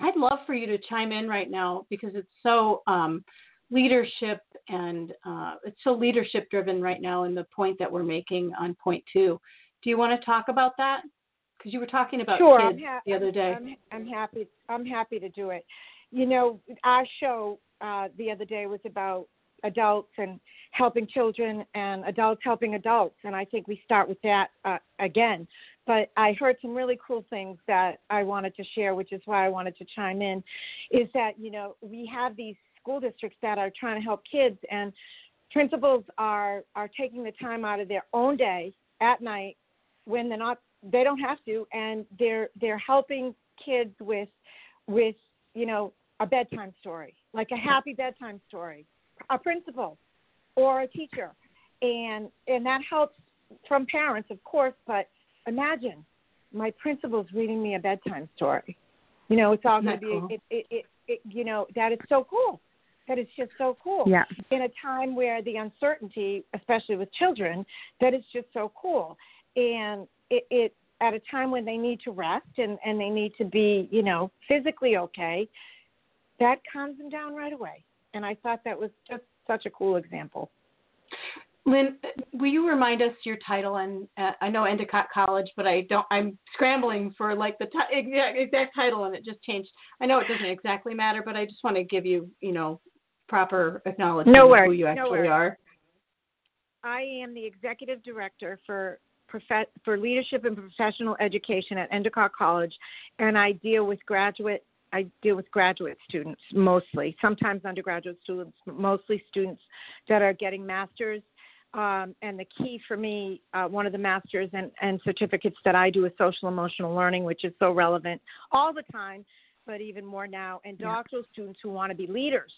B: I'd love for you to chime in right now because it's so um leadership and uh, it's so leadership driven right now in the point that we're making on point two. Do you want to talk about that? Because you were talking about
E: sure,
B: kids
E: ha-
B: the other day.
E: I'm, I'm happy. I'm happy to do it. You know, our show uh, the other day was about adults and helping children and adults helping adults, and I think we start with that uh, again. But I heard some really cool things that I wanted to share, which is why I wanted to chime in. Is that you know we have these school districts that are trying to help kids, and principals are are taking the time out of their own day at night when they're not they don't have to and they're they're helping kids with with you know a bedtime story like a happy bedtime story a principal or a teacher. And and that helps from parents of course but imagine my principal's reading me a bedtime story. You know it's all going to be
B: cool?
E: it, it, it, it you know that is so cool that is just so cool
D: Yeah.
E: in a time where the uncertainty especially with children that is just so cool and it, it at a time when they need to rest and and they need to be you know physically okay that calms them down right away and i thought that was just such a cool example
B: Lynn, will you remind us your title? And uh, I know Endicott College, but I don't. I'm scrambling for like the t- exact, exact title, and it just changed. I know it doesn't exactly matter, but I just want to give you, you know, proper acknowledgement
E: No
B: of who you actually
E: worries.
B: are.
E: i am the executive director for prof- for leadership and professional education at endicott college and i deal with graduate I deal with graduate students mostly, sometimes undergraduate students, but mostly students that are getting masters. Um, and the key for me, uh, one of the masters and, and certificates that I do is social emotional learning, which is so relevant all the time, but even more now. And
B: Yeah.
E: doctoral students who want to be leaders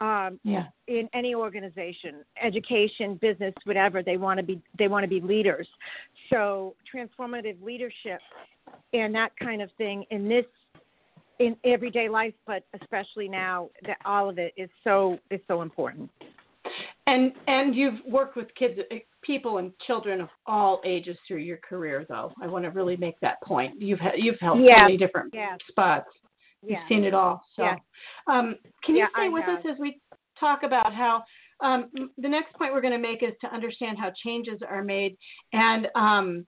E: um,
B: Yeah.
E: in any organization, education, business, whatever. They want to be they want to be leaders. So transformative leadership and that kind of thing in this in everyday life, but especially now that all of it is so is so important.
B: And and you've worked with kids, uh, people, and children of all ages through your career, though. I want to really make that point. You've ha- you've held
E: Yeah.
B: many different
E: Yeah.
B: spots.
E: Yeah.
B: You've seen it all. So,
E: Yeah.
B: um, can you
E: Yeah,
B: stay
E: I
B: with
E: have.
B: us as we talk about how um, the next point we're going to make is to understand how changes are made, and um,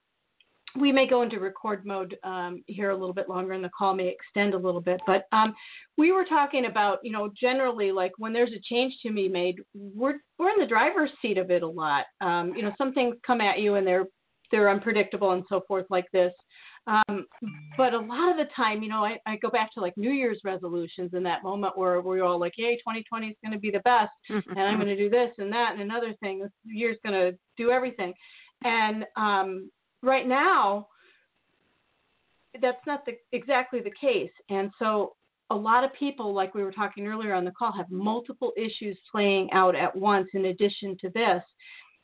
B: we may go into record mode um, here a little bit longer, and the call may extend a little bit. But um, we were talking about, you know, generally like when there's a change to be made, we're we're in the driver's seat of it a lot. Um, you know, some things come at you and they're they're unpredictable and so forth like this. Um, but a lot of the time, you know, I, I go back to like New Year's resolutions in that moment where we're all like, "Yay, 2020 is going to be the best, and I'm going to do this and that and another thing. This year's going to do everything." And um, right now, that's not the, exactly the case. And so, a lot of people, like we were talking earlier on the call, have multiple issues playing out at once in addition to this.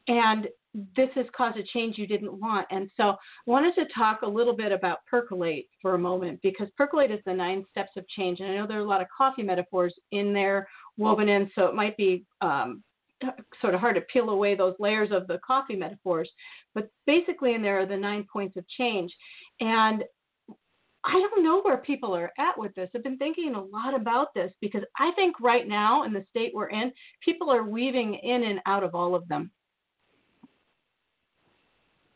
B: And this has caused a change you didn't want. And so I wanted to talk a little bit about percolate for a moment because percolate is the nine steps of change. And I know there are a lot of coffee metaphors in there woven in, so it might be um, sort of hard to peel away those layers of the coffee metaphors. But basically, in there are the nine points of change. And I don't know where people are at with this. I've been thinking a lot about this because I think right now in the state we're in, people are weaving in and out of all of them.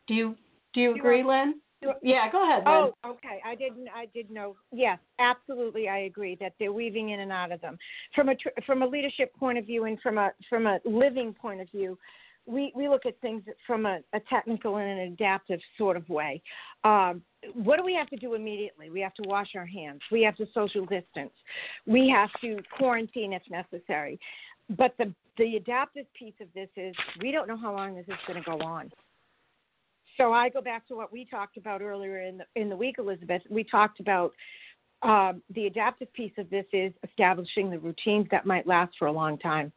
B: Do you do you agree, Lynn? Yeah, go ahead. Lynn.
E: Oh, okay. I didn't. I did know. Yes, absolutely. I agree that they're weaving in and out of them. From a from a leadership point of view and from a from a living point of view, we we look at things from a, a technical and an adaptive sort of way. Um, what do we have to do immediately? We have to wash our hands. We have to social distance. We have to quarantine if necessary. But the the adaptive piece of this is we don't know how long this is going to go on. So I go back to what we talked about earlier in the in the week, Elizabeth. We talked about um, the adaptive piece of this is establishing the routines that might last for a long time.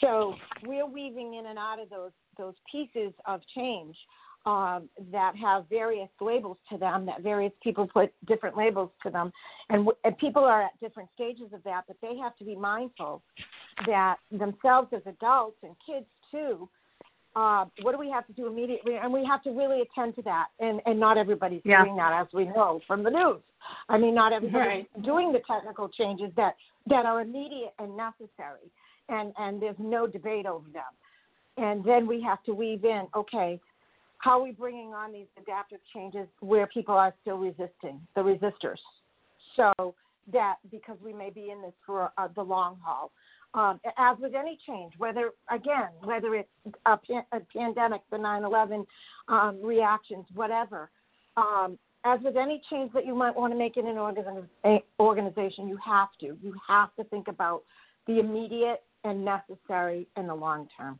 E: So we're weaving in and out of those those pieces of change um, that have various labels to them. That various people put different labels to them, and, w- and people are at different stages of that. But they have to be mindful that themselves as adults and kids too uh, what do we have to do immediately? And we have to really attend to that. And, and not everybody's yeah. doing that, as we know from the news. I mean, not everybody's right. doing the technical changes that, that are immediate and necessary. And, and there's no debate over them. And then we have to weave in, okay, how are we bringing on these adaptive changes where people are still resisting, the resistors? So that because we may be in this for uh, the long haul um, as with any change, whether again, whether it's a, a pandemic, the 9/11 um, reactions, whatever. Um, as with any change that you might want to make in an organization, you have to you have to think about the immediate and necessary in the long term.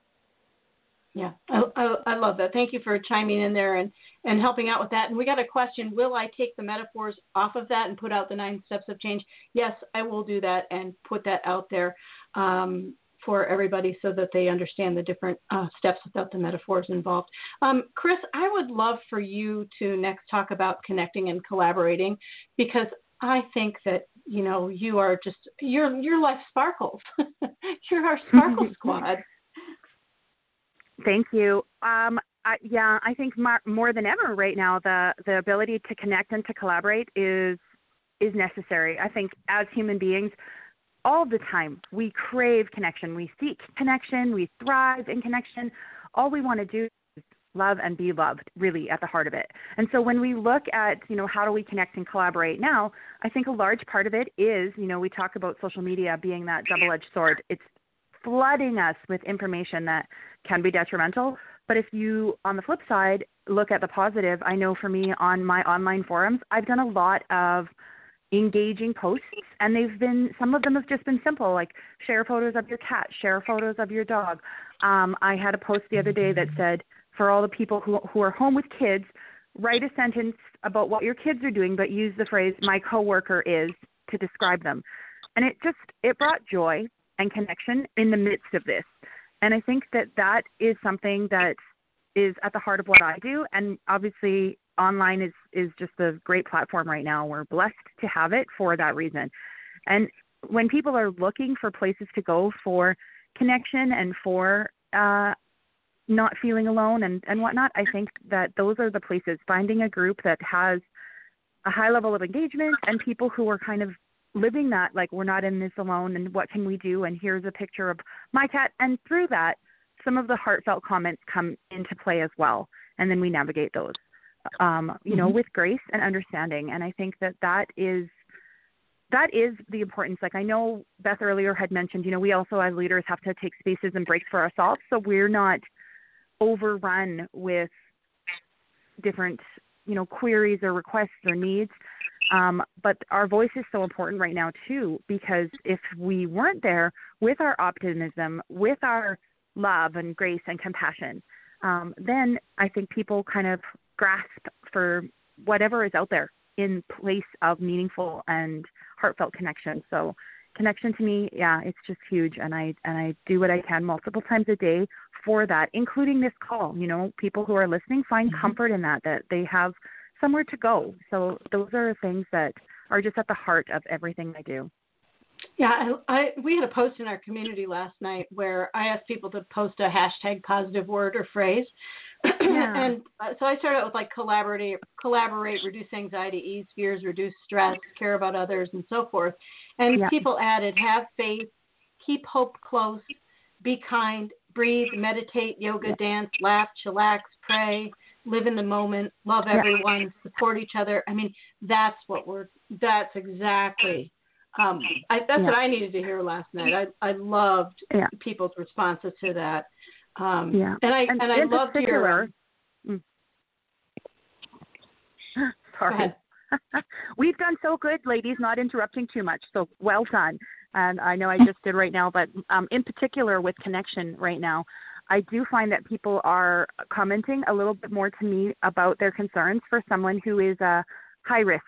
B: Yeah, I, I, I, love that. Thank you for chiming in there and, and helping out with that. And we got a question Will I take the metaphors off of that and put out the nine steps of change? Yes, I will do that and put that out there um, for everybody so that they understand the different uh, steps without the metaphors involved. Um, Kris, I would love for you to next talk about connecting and collaborating because I think that you know you are just your your life sparkles. *laughs* You're our sparkle *laughs* squad.
D: Thank you. Um, I, yeah, I think more, more than ever right now, the the ability to connect and to collaborate is is necessary. I think as human beings, all the time we crave connection, we seek connection, we thrive in connection. All we want to do is love and be loved, really at the heart of it. And so when we look at you know how do we connect and collaborate now, I think a large part of it is you know we talk about social media being that double-edged sword. It's flooding us with information that can be detrimental. But if you, on the flip side, look at the positive, I know for me on my online forums, I've done a lot of engaging posts and they've been some of them have just been simple like share photos of your cat share photos of your dog. Um, i had a post the other day that said for all the people who, who are home with kids write a sentence about what your kids are doing but use the phrase my coworker is to describe them. And it just it brought joy and connection in the midst of this. And I think that that is something that is at the heart of what I do. And obviously, online is is just a great platform right now. We're blessed to have it for that reason. And when people are looking for places to go for connection and for uh, not feeling alone and, and whatnot, I think that those are the places. Finding a group that has a high level of engagement and people who are kind of living that like we're not in this alone and what can we do and here's a picture of my cat and through that some of the heartfelt comments come into play as well and then we navigate those um, you know mm-hmm. with grace and understanding. And i think that that is that is the importance. Like i know beth earlier had mentioned you know we also as leaders have to take spaces and breaks for ourselves. So we're not overrun with different you know queries or requests or needs. Um, but our voice is so important right now too, because if we weren't there with our optimism, with our love and grace and compassion, um, then I think people kind of grasp for whatever is out there in place of meaningful and heartfelt connection. So connection to me, yeah, it's just huge, and I and I do what I can multiple times a day for that, including this call. You know, people who are listening find mm-hmm. comfort in that that they have somewhere to go. So those are things that are just at the heart of everything I do.
B: Yeah, I, I, we had a post in our community last night where I asked people to post a hashtag positive word or phrase. Yeah. and uh, so I started out with like collaborate, collaborate, reduce anxiety, ease fears, reduce stress, care about others, and so forth. And yeah. people added have faith, keep hope close, be kind, breathe, meditate, yoga, dance, laugh, chillax, pray, live in the moment, love everyone, support each other. I mean, that's what we're. That's exactly. Um, I, that's what I needed to hear last night. I I loved people's responses to that. Um, yeah, and I and, and I loved your. Mm. *gasps*
D: Sorry. *laughs* We've done so good, ladies, not interrupting too much. So well done. And I know I just did right now, but um, in particular with connection right now, I do find that people are commenting a little bit more to me about their concerns for someone who is a uh, high risk,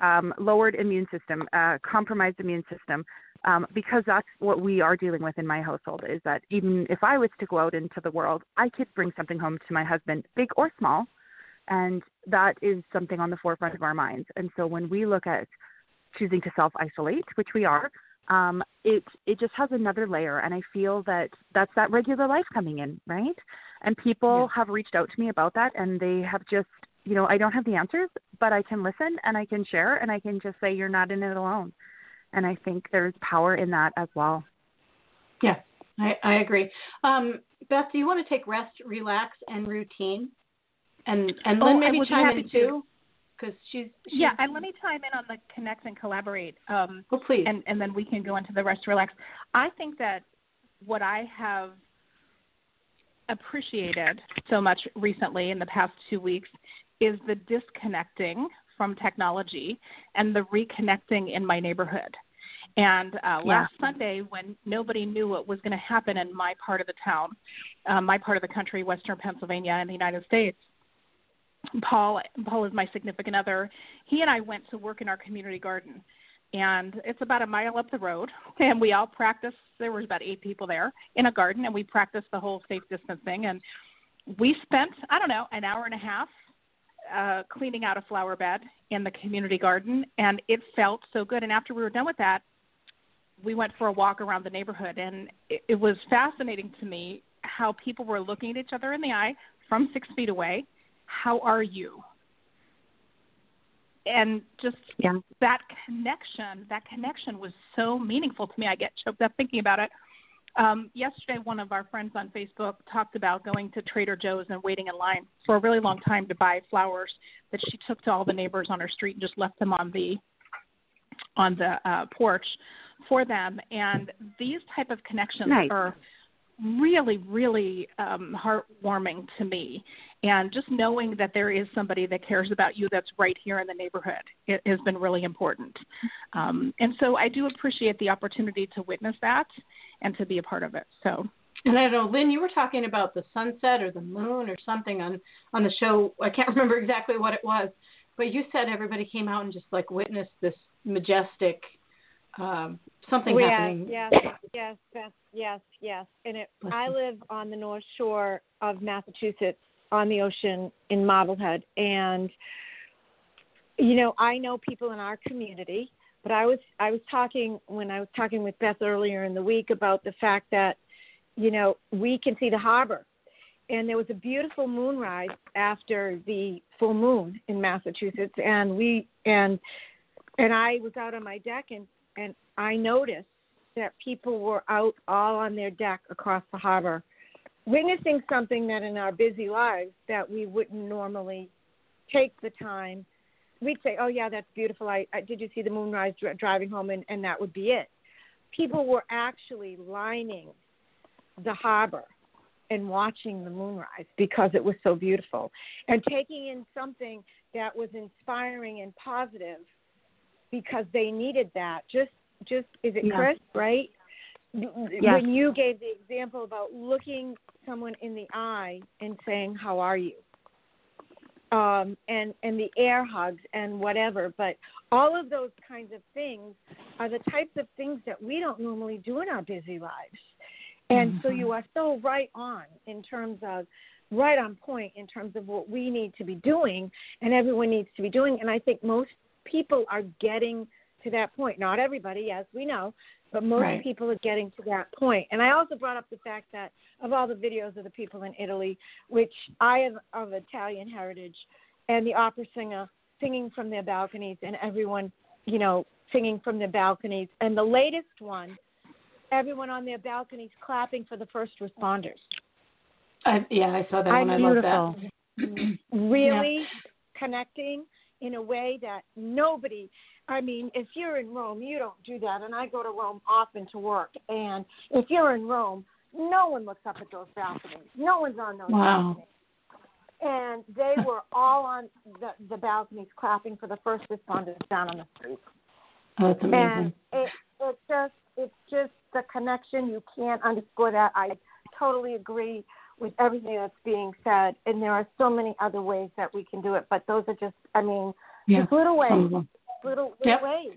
D: um, lowered immune system, uh, compromised immune system, um, because that's what we are dealing with in my household. Is that even if I was to go out into the world, I could bring something home to my husband, big or small, and that is something on the forefront of our minds. And so when we look at choosing to self isolate, which we are, um, it it just has another layer, and I feel that that's that regular life coming in, right? And people yeah. have reached out to me about that, and they have just, you know, I don't have the answers, but I can listen and I can share, and I can just say you're not in it alone. And I think there's power in that as well.
B: Yeah, I, I agree. Um, Beth, do you want to take rest, relax, and routine? And and Lynn oh, maybe chime in too, because she's, she's,
C: yeah. And let me chime in on the connect and collaborate. Um,
B: oh please.
C: And and then we can go into the rest relax. I think that what I have appreciated so much recently in the past two weeks is the disconnecting from technology and the reconnecting in my neighborhood. And uh, yeah. last Sunday, when nobody knew what was going to happen in my part of the town, uh, my part of the country, Western Pennsylvania, in the United States, Paul Paul is my significant other. He and I went to work in our community garden and it's about a mile up the road *laughs* and we all practiced there was about eight people there in a garden and we practiced the whole safe distancing and we spent I don't know an hour and a half uh cleaning out a flower bed in the community garden and it felt so good and after we were done with that we went for a walk around the neighborhood and it, it was fascinating to me how people were looking at each other in the eye from six feet away how are you? And just yeah. that connection, that connection was so meaningful to me. I get choked up thinking about it. Um, yesterday, one of our friends on Facebook talked about going to Trader Joe's and waiting in line for a really long time to buy flowers that she took to all the neighbors on her street and just left them on the on the uh, porch for them. And these type of connections nice. are really, really um, heartwarming to me. And just knowing that there is somebody that cares about you that's right here in the neighborhood it has been really important. Um, and so I do appreciate the opportunity to witness that and to be a part of it. So.
B: And I don't know, Lynn, you were talking about the sunset or the moon or something on on the show. I can't *laughs* remember exactly what it was, but you said everybody came out and just like witnessed this majestic um, something
E: well,
B: happening.
E: Yes, yes, yes, yes, yes. And it, I live on the north shore of Massachusetts, on the ocean in Marblehead, and you know I know people in our community. But I was I was talking when I was talking with Beth earlier in the week about the fact that you know we can see the harbor and there was a beautiful moonrise after the full moon in Massachusetts and we and and I was out on my deck and and I noticed that people were out all on their deck across the harbor, witnessing something that in our busy lives that we wouldn't normally take the time. We'd say, "Oh yeah, that's beautiful. I, I did you see the moonrise dr- driving home?" And, and that would be it. People were actually lining the harbor and watching the moonrise because it was so beautiful and taking in something that was inspiring and positive because they needed that. Just just is it yeah. Kris, right? When you gave the example about looking someone in the eye and saying, "How are you?" Um, and and the air hugs and whatever, but all of those kinds of things are the types of things that we don't normally do in our busy lives. And mm-hmm. so you are so right on in terms of right on point in terms of what we need to be doing and everyone needs to be doing. And I think most people are getting to that point. Not everybody, as we know, but most right. people are getting to that point. And I also brought up the fact that of all the videos of the people in Italy, which I am of Italian heritage, and the opera singer singing from their balconies, and everyone, you know, singing from their balconies. And the latest one, everyone on their balconies clapping for the first responders.
B: Uh, yeah, I saw that one. I
E: love
B: that. *clears throat*
E: really yeah. connecting in a way that nobody I mean, if you're in Rome, you don't do that. And I go to Rome often to work. And if you're in Rome, no one looks up at those balconies. No one's on those wow. balconies. And they were all on the, the balconies clapping for the first responders down on the street.
B: Oh, that's amazing.
E: And it, it just, it's just the connection. You can't underscore that. I totally agree with everything that's being said. And there are so many other ways that we can do it. But those are just, I mean, yeah. just little ways. Little, little yep. ways.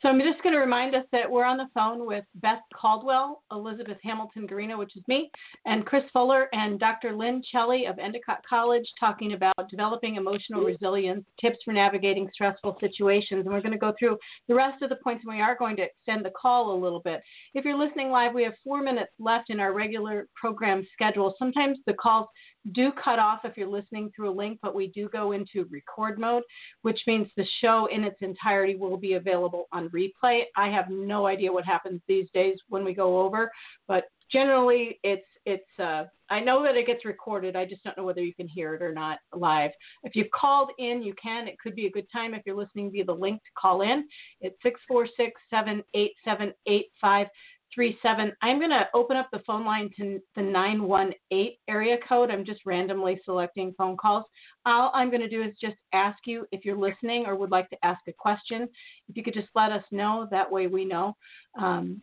B: So I'm just going to remind us that we're on the phone with Beth Caldwell, Elizabeth Hamilton Guarino, which is me, and Kris Fuller and Dr. Lynn Celli of Endicott College talking about developing emotional mm-hmm. resilience, tips for navigating stressful situations. And we're going to go through the rest of the points, and we are going to extend the call a little bit. If you're listening live, we have four minutes left in our regular program schedule. Sometimes the calls do cut off if you're listening through a link, but we do go into record mode, which means the show in its entirety will be available on replay. I have no idea what happens these days when we go over, but generally it's it's uh, I know that it gets recorded. I just don't know whether you can hear it or not live. If you've called in, you can. It could be a good time if you're listening via the link to call in. It's six four six seven eight seven eight five three seven. I'm going to open up the phone line to the 918 area code. I'm just randomly selecting phone calls. All I'm going to do is just ask you if you're listening or would like to ask a question. If you could just let us know, that way we know. Um,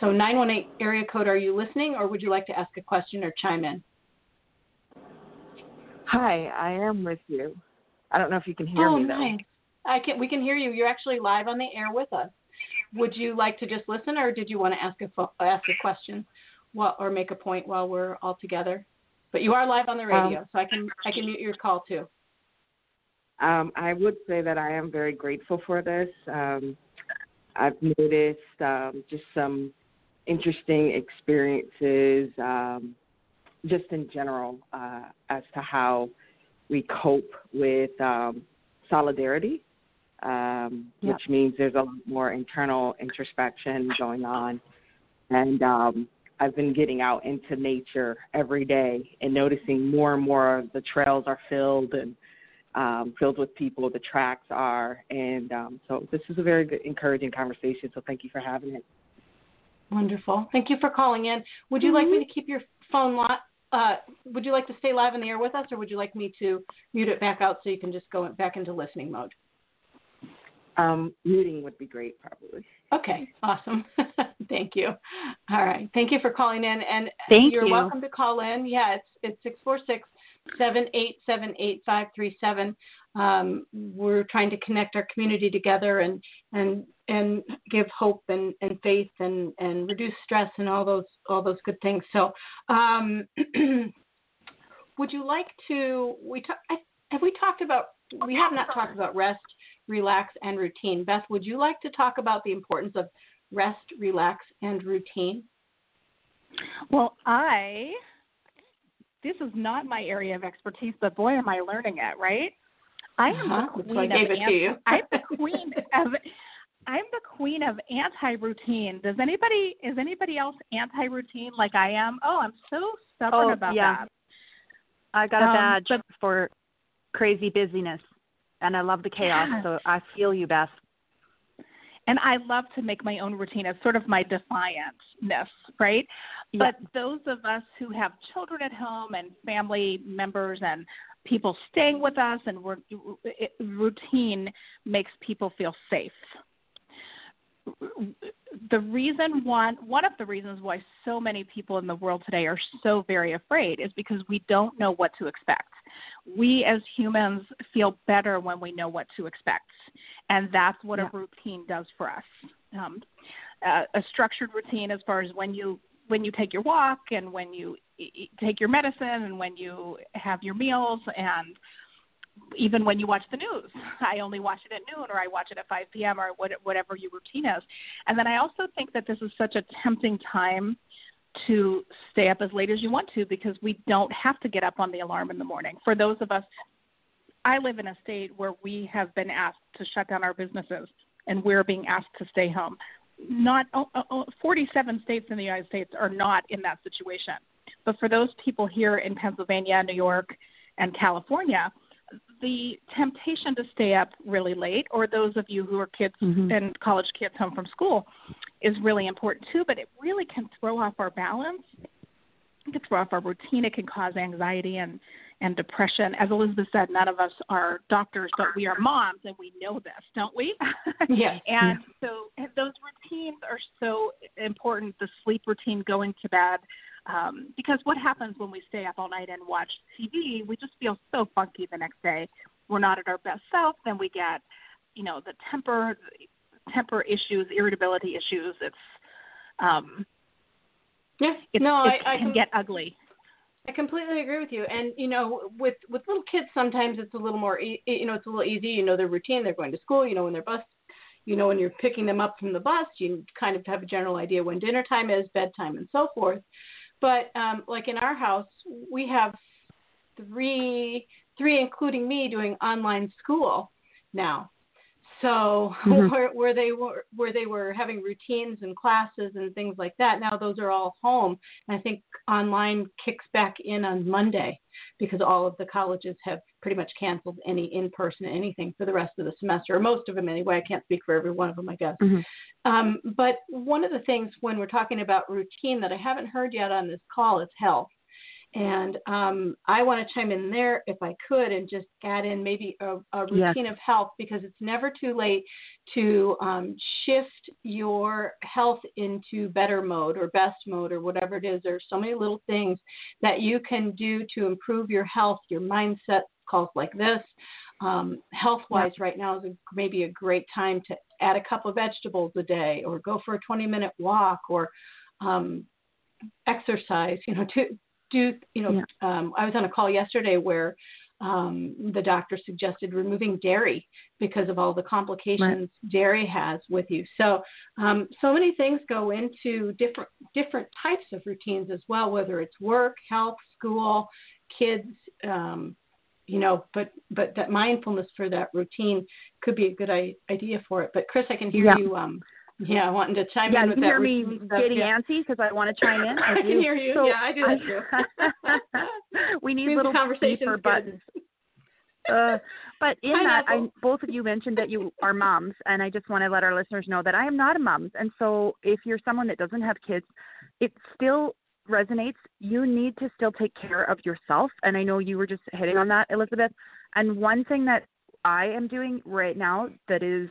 B: so 918 area code, are you listening or would you like to ask a question or chime in?
F: Hi, I am with you. I don't know if you can hear
B: oh,
F: me though.
B: Nice. I can. We can hear you. You're actually live on the air with us would you like to just listen, or did you want to ask a ask a question, while, or make a point while we're all together? But you are live on the radio, um, so I can I can mute your call too.
F: Um, I would say that I am very grateful for this. Um, I've noticed um, just some interesting experiences, um, just in general, uh, as to how we cope with um, solidarity um, which means there's a lot more internal introspection going on. And um, I've been getting out into nature every day and noticing more and more the trails are filled and um, filled with people. The tracks are, and um, so this is a very good, encouraging conversation. So thank you for having it.
B: Wonderful. Thank you for calling in. Would you mm-hmm. like me to keep your phone lot? Uh, would you like to stay live in the air with us, or would you like me to mute it back out so you can just go back into listening mode?
F: Um, muting would be great, probably.
B: Okay, awesome. *laughs* Thank you. All right, thank you for calling in, and
D: thank
B: you're
D: you.
B: welcome to call in. Yeah, it's it's six four six seven eight seven eight five three seven. Um, we're trying to connect our community together and and and give hope and, and faith and, and reduce stress and all those all those good things. So, um, *clears throat* would you like to? We talk, have we talked about? We have not talked about rest relax, and routine. Beth, would you like to talk about the importance of rest, relax, and routine?
C: Well, I, this is not my area of expertise, but boy, am I learning it, right? I am
B: uh-huh.
C: the queen
B: of anti- *laughs*
C: I'm the queen of I'm the queen of anti-routine. Does anybody is anybody else anti-routine like I am? Oh, I'm so stubborn
D: oh,
C: about
D: yeah.
C: that.
D: I got a um, badge but, for crazy busyness and I love the chaos. Yeah. So I feel you, Beth.
C: And I love to make my own routine. It's sort of my defiantness, right? Yeah. But those of us who have children at home and family members and people staying with us and routine makes people feel safe the reason one one of the reasons why so many people in the world today are so very afraid is because we don't know what to expect. We as humans feel better when we know what to expect, and that's what yeah. a routine does for us. Um, uh, a structured routine, as far as when you when you take your walk and when you take your medicine and when you have your meals and even when you watch the news. *laughs* I only watch it at noon or I watch it at 5 p.m. or whatever your routine is. And then I also think that this is such a tempting time to stay up as late as you want to because we don't have to get up on the alarm in the morning. For those of us, I live in a state where we have been asked to shut down our businesses and we're being asked to stay home. Not oh, oh, 47 states in the United States are not in that situation. But for those people here in Pennsylvania, New York, and California, the temptation to stay up really late, or those of you who are kids mm-hmm. and college kids home from school, is really important too. But it really can throw off our balance. It can throw off our routine. It can cause anxiety and and depression. As Elizabeth said, none of us are doctors, but we are moms, and we know this, don't we? *laughs*
B: Yes.
C: and so those routines are so important. The sleep routine, going to bed, um, because what happens when we stay up all night and watch TV? We just feel so funky the next day. We're not at our best self. Then we get, you know, the temper, temper issues, irritability issues. It's, um,
B: yeah,
C: it's,
B: no,
C: it
B: I,
C: can get ugly.
B: I completely agree with you. And you know, with with little kids, sometimes it's a little more, you know, it's a little easy. You know their routine. They're going to school. You know when their bus, you know when you're picking them up from the bus, you kind of have a general idea when dinner time is, bedtime, and so forth. But um, like in our house, we have three, three including me, doing online school now. So *laughs* mm-hmm. where, where they were where they were having routines and classes and things like that, now those are all home. And I think online kicks back in on Monday because all of the colleges have pretty much canceled any in-person anything for the rest of the semester, or most of them anyway. I can't speak for every one of them, I guess. Mm-hmm. Um, but one of the things when we're talking about routine that I haven't heard yet on this call is health. And um, I want to chime in there if I could and just add in maybe a, a routine yes. of health because it's never too late to um, shift your health into better mode or best mode or whatever it is. There's so many little things that you can do to improve your health, your mindset, calls like this. Um, health wise, yeah. right now is a, maybe a great time to add a cup of vegetables a day or go for a 20 minute walk or um, exercise, you know, to do, you know, yeah. um, I was on a call yesterday where um, the doctor suggested removing dairy because of all the complications right. dairy has with you. So, um, so many things go into different different types of routines as well, whether it's work, health, school, kids. Um, you know, but but that mindfulness for that routine could be a good I- idea for it. But Kris, I can hear
D: yeah.
B: you um, yeah, wanting to chime
D: yeah,
B: in with that.
D: Yeah, you hear me getting yeah. antsy because I want to chime in.
B: I, *laughs*
D: I
B: can hear you. So yeah, I do that
D: too. *laughs* we need little paper buttons. Uh, but in that, I, both of you mentioned that you are moms, and I just want to let our listeners know that I am not a mom. And so, if you're someone that doesn't have kids, it still resonates. You need to still take care of yourself, and I know you were just hitting on that, Elizabeth. And one thing that I am doing right now that is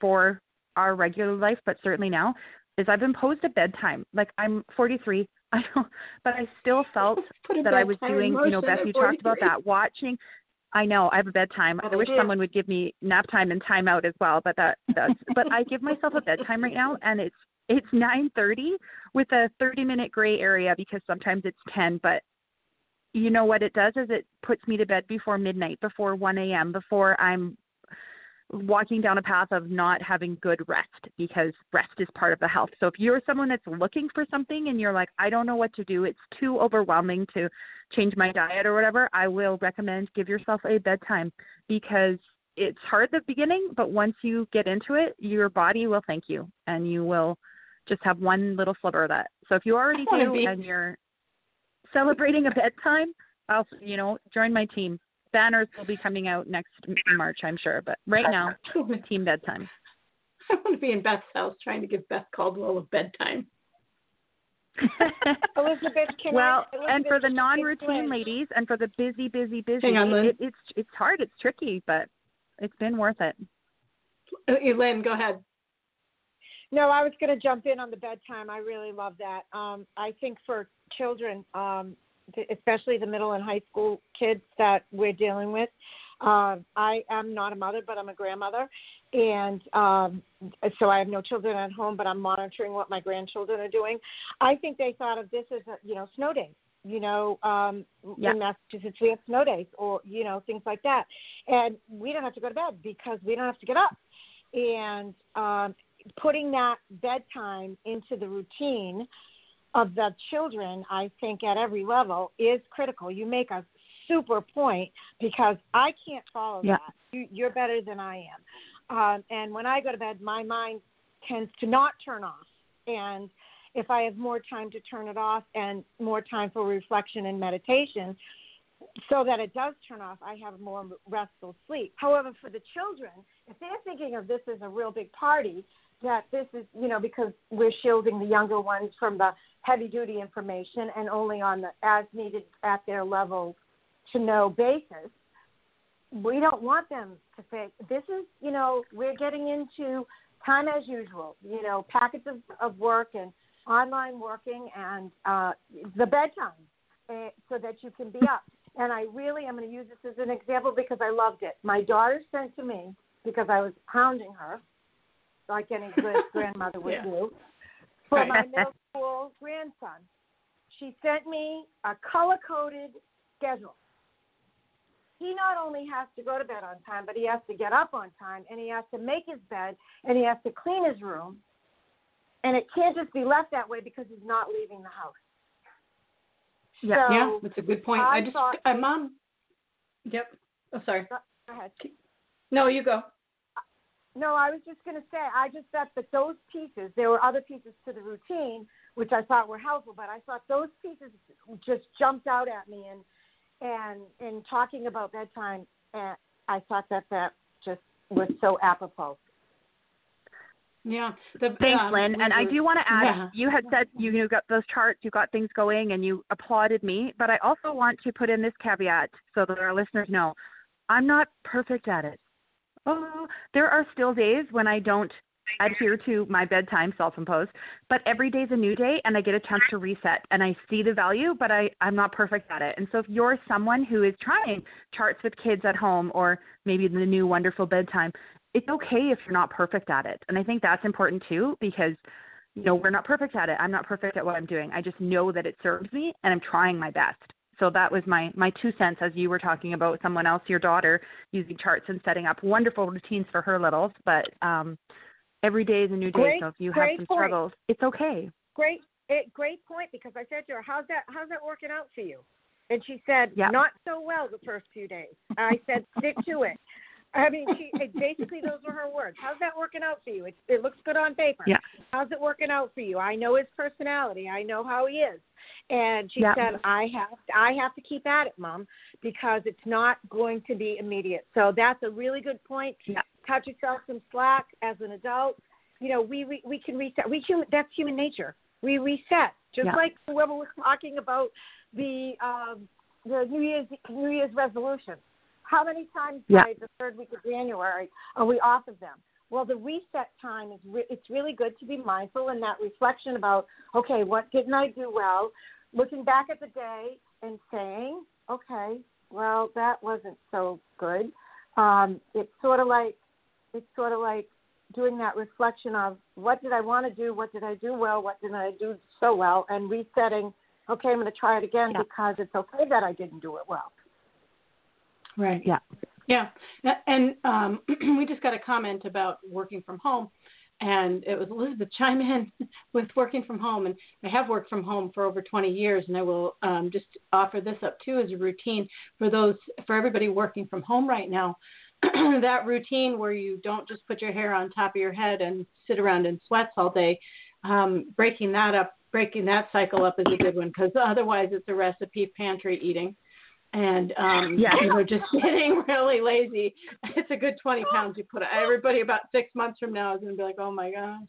D: for our regular life, but certainly now, is I've imposed a bedtime. Like I'm 43, *laughs* I don't, but I still felt *laughs* that I was doing. You know, Beth, you talked about that. Watching. I know I have a bedtime. Oh, I wish someone would give me nap time and time out as well, but that that's. but I give myself a bedtime right now, and it's it's 9:30 with a 30 minute gray area because sometimes it's 10. But you know what it does is it puts me to bed before midnight, before 1 a.m., before I'm walking down a path of not having good rest because rest is part of the health. So if you're someone that's looking for something and you're like, I don't know what to do, it's too overwhelming to change my diet or whatever, I will recommend give yourself a bedtime because it's hard at the beginning, but once you get into it, your body will thank you and you will just have one little sliver of that. So if you already do be... and you're celebrating a bedtime, I'll you know, join my team banners will be coming out next March, I'm sure. But right now, *laughs* team bedtime.
B: I want to be in Beth's house trying to give Beth Caldwell a bedtime. *laughs*
E: Elizabeth, can
D: well,
E: I, Elizabeth,
D: and for the non-routine ladies, and for the busy, busy, busy,
B: on,
D: it, it's it's hard, it's tricky, but it's been worth it.
B: Uh, Elaine, go ahead.
E: No, I was going to jump in on the bedtime. I really love that. Um, I think for children, um, especially the middle and high school kids that we're dealing with. Uh, I am not a mother, but I'm a grandmother, and um, so I have no children at home, but I'm monitoring what my grandchildren are doing. I think they thought of this as a, you know snow days. You know, um,
D: yeah.
E: in Massachusetts we have snow days, or you know things like that, and we don't have to go to bed because we don't have to get up. And um, putting that bedtime into the routine of the children, I think, at every level is critical. You make a super point because I can't follow
D: yeah.
E: that. You, you're better than I am. Um, and when I go to bed, my mind tends to not turn off. And if I have more time to turn it off and more time for reflection and meditation, so that it does turn off, I have more restful sleep. However, for the children, if they're thinking of this as a real big party, that this is, you know, because we're shielding the younger ones from the heavy duty information and only on the as needed at their level to know basis, we don't want them to think this is, you know, we're getting into time as usual, you know, packets of, of work and online working and uh, the bedtime uh, so that you can be up. And I really am going to use this as an example because I loved it. My daughter sent to me because I was hounding her, like any good *laughs* grandmother would
B: yeah.
E: do, for my *laughs* middle school grandson. She sent me a color coded schedule. He not only has to go to bed on time, but he has to get up on time and he has to make his bed and he has to clean his room. And it can't just be left that way because he's not leaving the house.
B: Yeah,
E: so
B: yeah, that's a good point. I,
E: I
B: just,
E: thought-
B: uh, mom. Yep. Oh, sorry.
E: Go ahead.
B: No, you go.
E: No, I was just going to say, I just thought that those pieces, there were other pieces to the routine, which I thought were helpful, but I thought those pieces just jumped out at me. And, and in talking about bedtime, uh, I thought that that just was so apropos.
B: Yeah. The,
D: Thanks,
B: um,
D: Lynn. And I do want to add,
B: Yeah.
D: you had said you, you got those charts, you got things going, and you applauded me. But I also want to put in this caveat so that our listeners know I'm not perfect at it. Oh, there are still days when I don't adhere to my bedtime self-imposed, but every day's a new day, and I get a chance to reset. And I see the value, but I I'm not perfect at it. And so if you're someone who is trying charts with kids at home, or maybe the new wonderful bedtime, it's okay if you're not perfect at it. And I think that's important too because you know, we're not perfect at it. I'm not perfect at what I'm doing. I just know that it serves me and I'm trying my best. So that was my my two cents as you were talking about someone else, your daughter, using charts and setting up wonderful routines for her littles, but um every day is a new day.
E: Great-
D: so if you have some
E: point.
D: struggles, it's okay.
E: Great, it, great point because I said to her, "How's that? How's that working out for you?" And she said,
D: Yeah.
E: "Not so well the first few days." I said, "Stick to it." I mean, she it, basically those were her words. How's that working out for you? It, it looks good on paper.
D: Yeah.
E: How's it working out for you? I know his personality. I know how he is. And she
D: Yeah.
E: said, "I have I have to keep at it, mom, because it's not going to be immediate." So that's a really good point.
D: Yeah.
E: Cut yourself some slack as an adult. You know, we we, we can reset. We human. That's human nature. We reset, just
D: Yeah.
E: like whoever was talking about the um, the New Year's New Year's resolution. How many times
D: Yeah.
E: by the third week of January are we off of them? Well, the reset time is re- it's really good to be mindful in that reflection about okay, what didn't I do well? Looking back at the day and saying, okay, well that wasn't so good. Um, it's sort of like it's sort of like doing that reflection of what did I want to do, what did I do well, what did I do so well, and resetting. Okay, I'm going to try it again
D: Yeah.
E: because it's okay that I didn't do it well.
B: Right.
D: Yeah.
B: Yeah. And um, *clears throat* we just got a comment about working from home, and it was Elizabeth chime in *laughs* with working from home. And I have worked from home for over 20 years, and I will um, just offer this up too as a routine for those for everybody working from home right now. *clears throat* that routine where you don't just put your hair on top of your head and sit around in sweats all day, um, breaking that up, breaking that cycle up is a good one because otherwise it's a recipe pantry eating and um
D: Yeah. *laughs*
B: know just getting *laughs* really lazy it's a good 20 pounds you put on everybody about six months from now is going to be like oh my gosh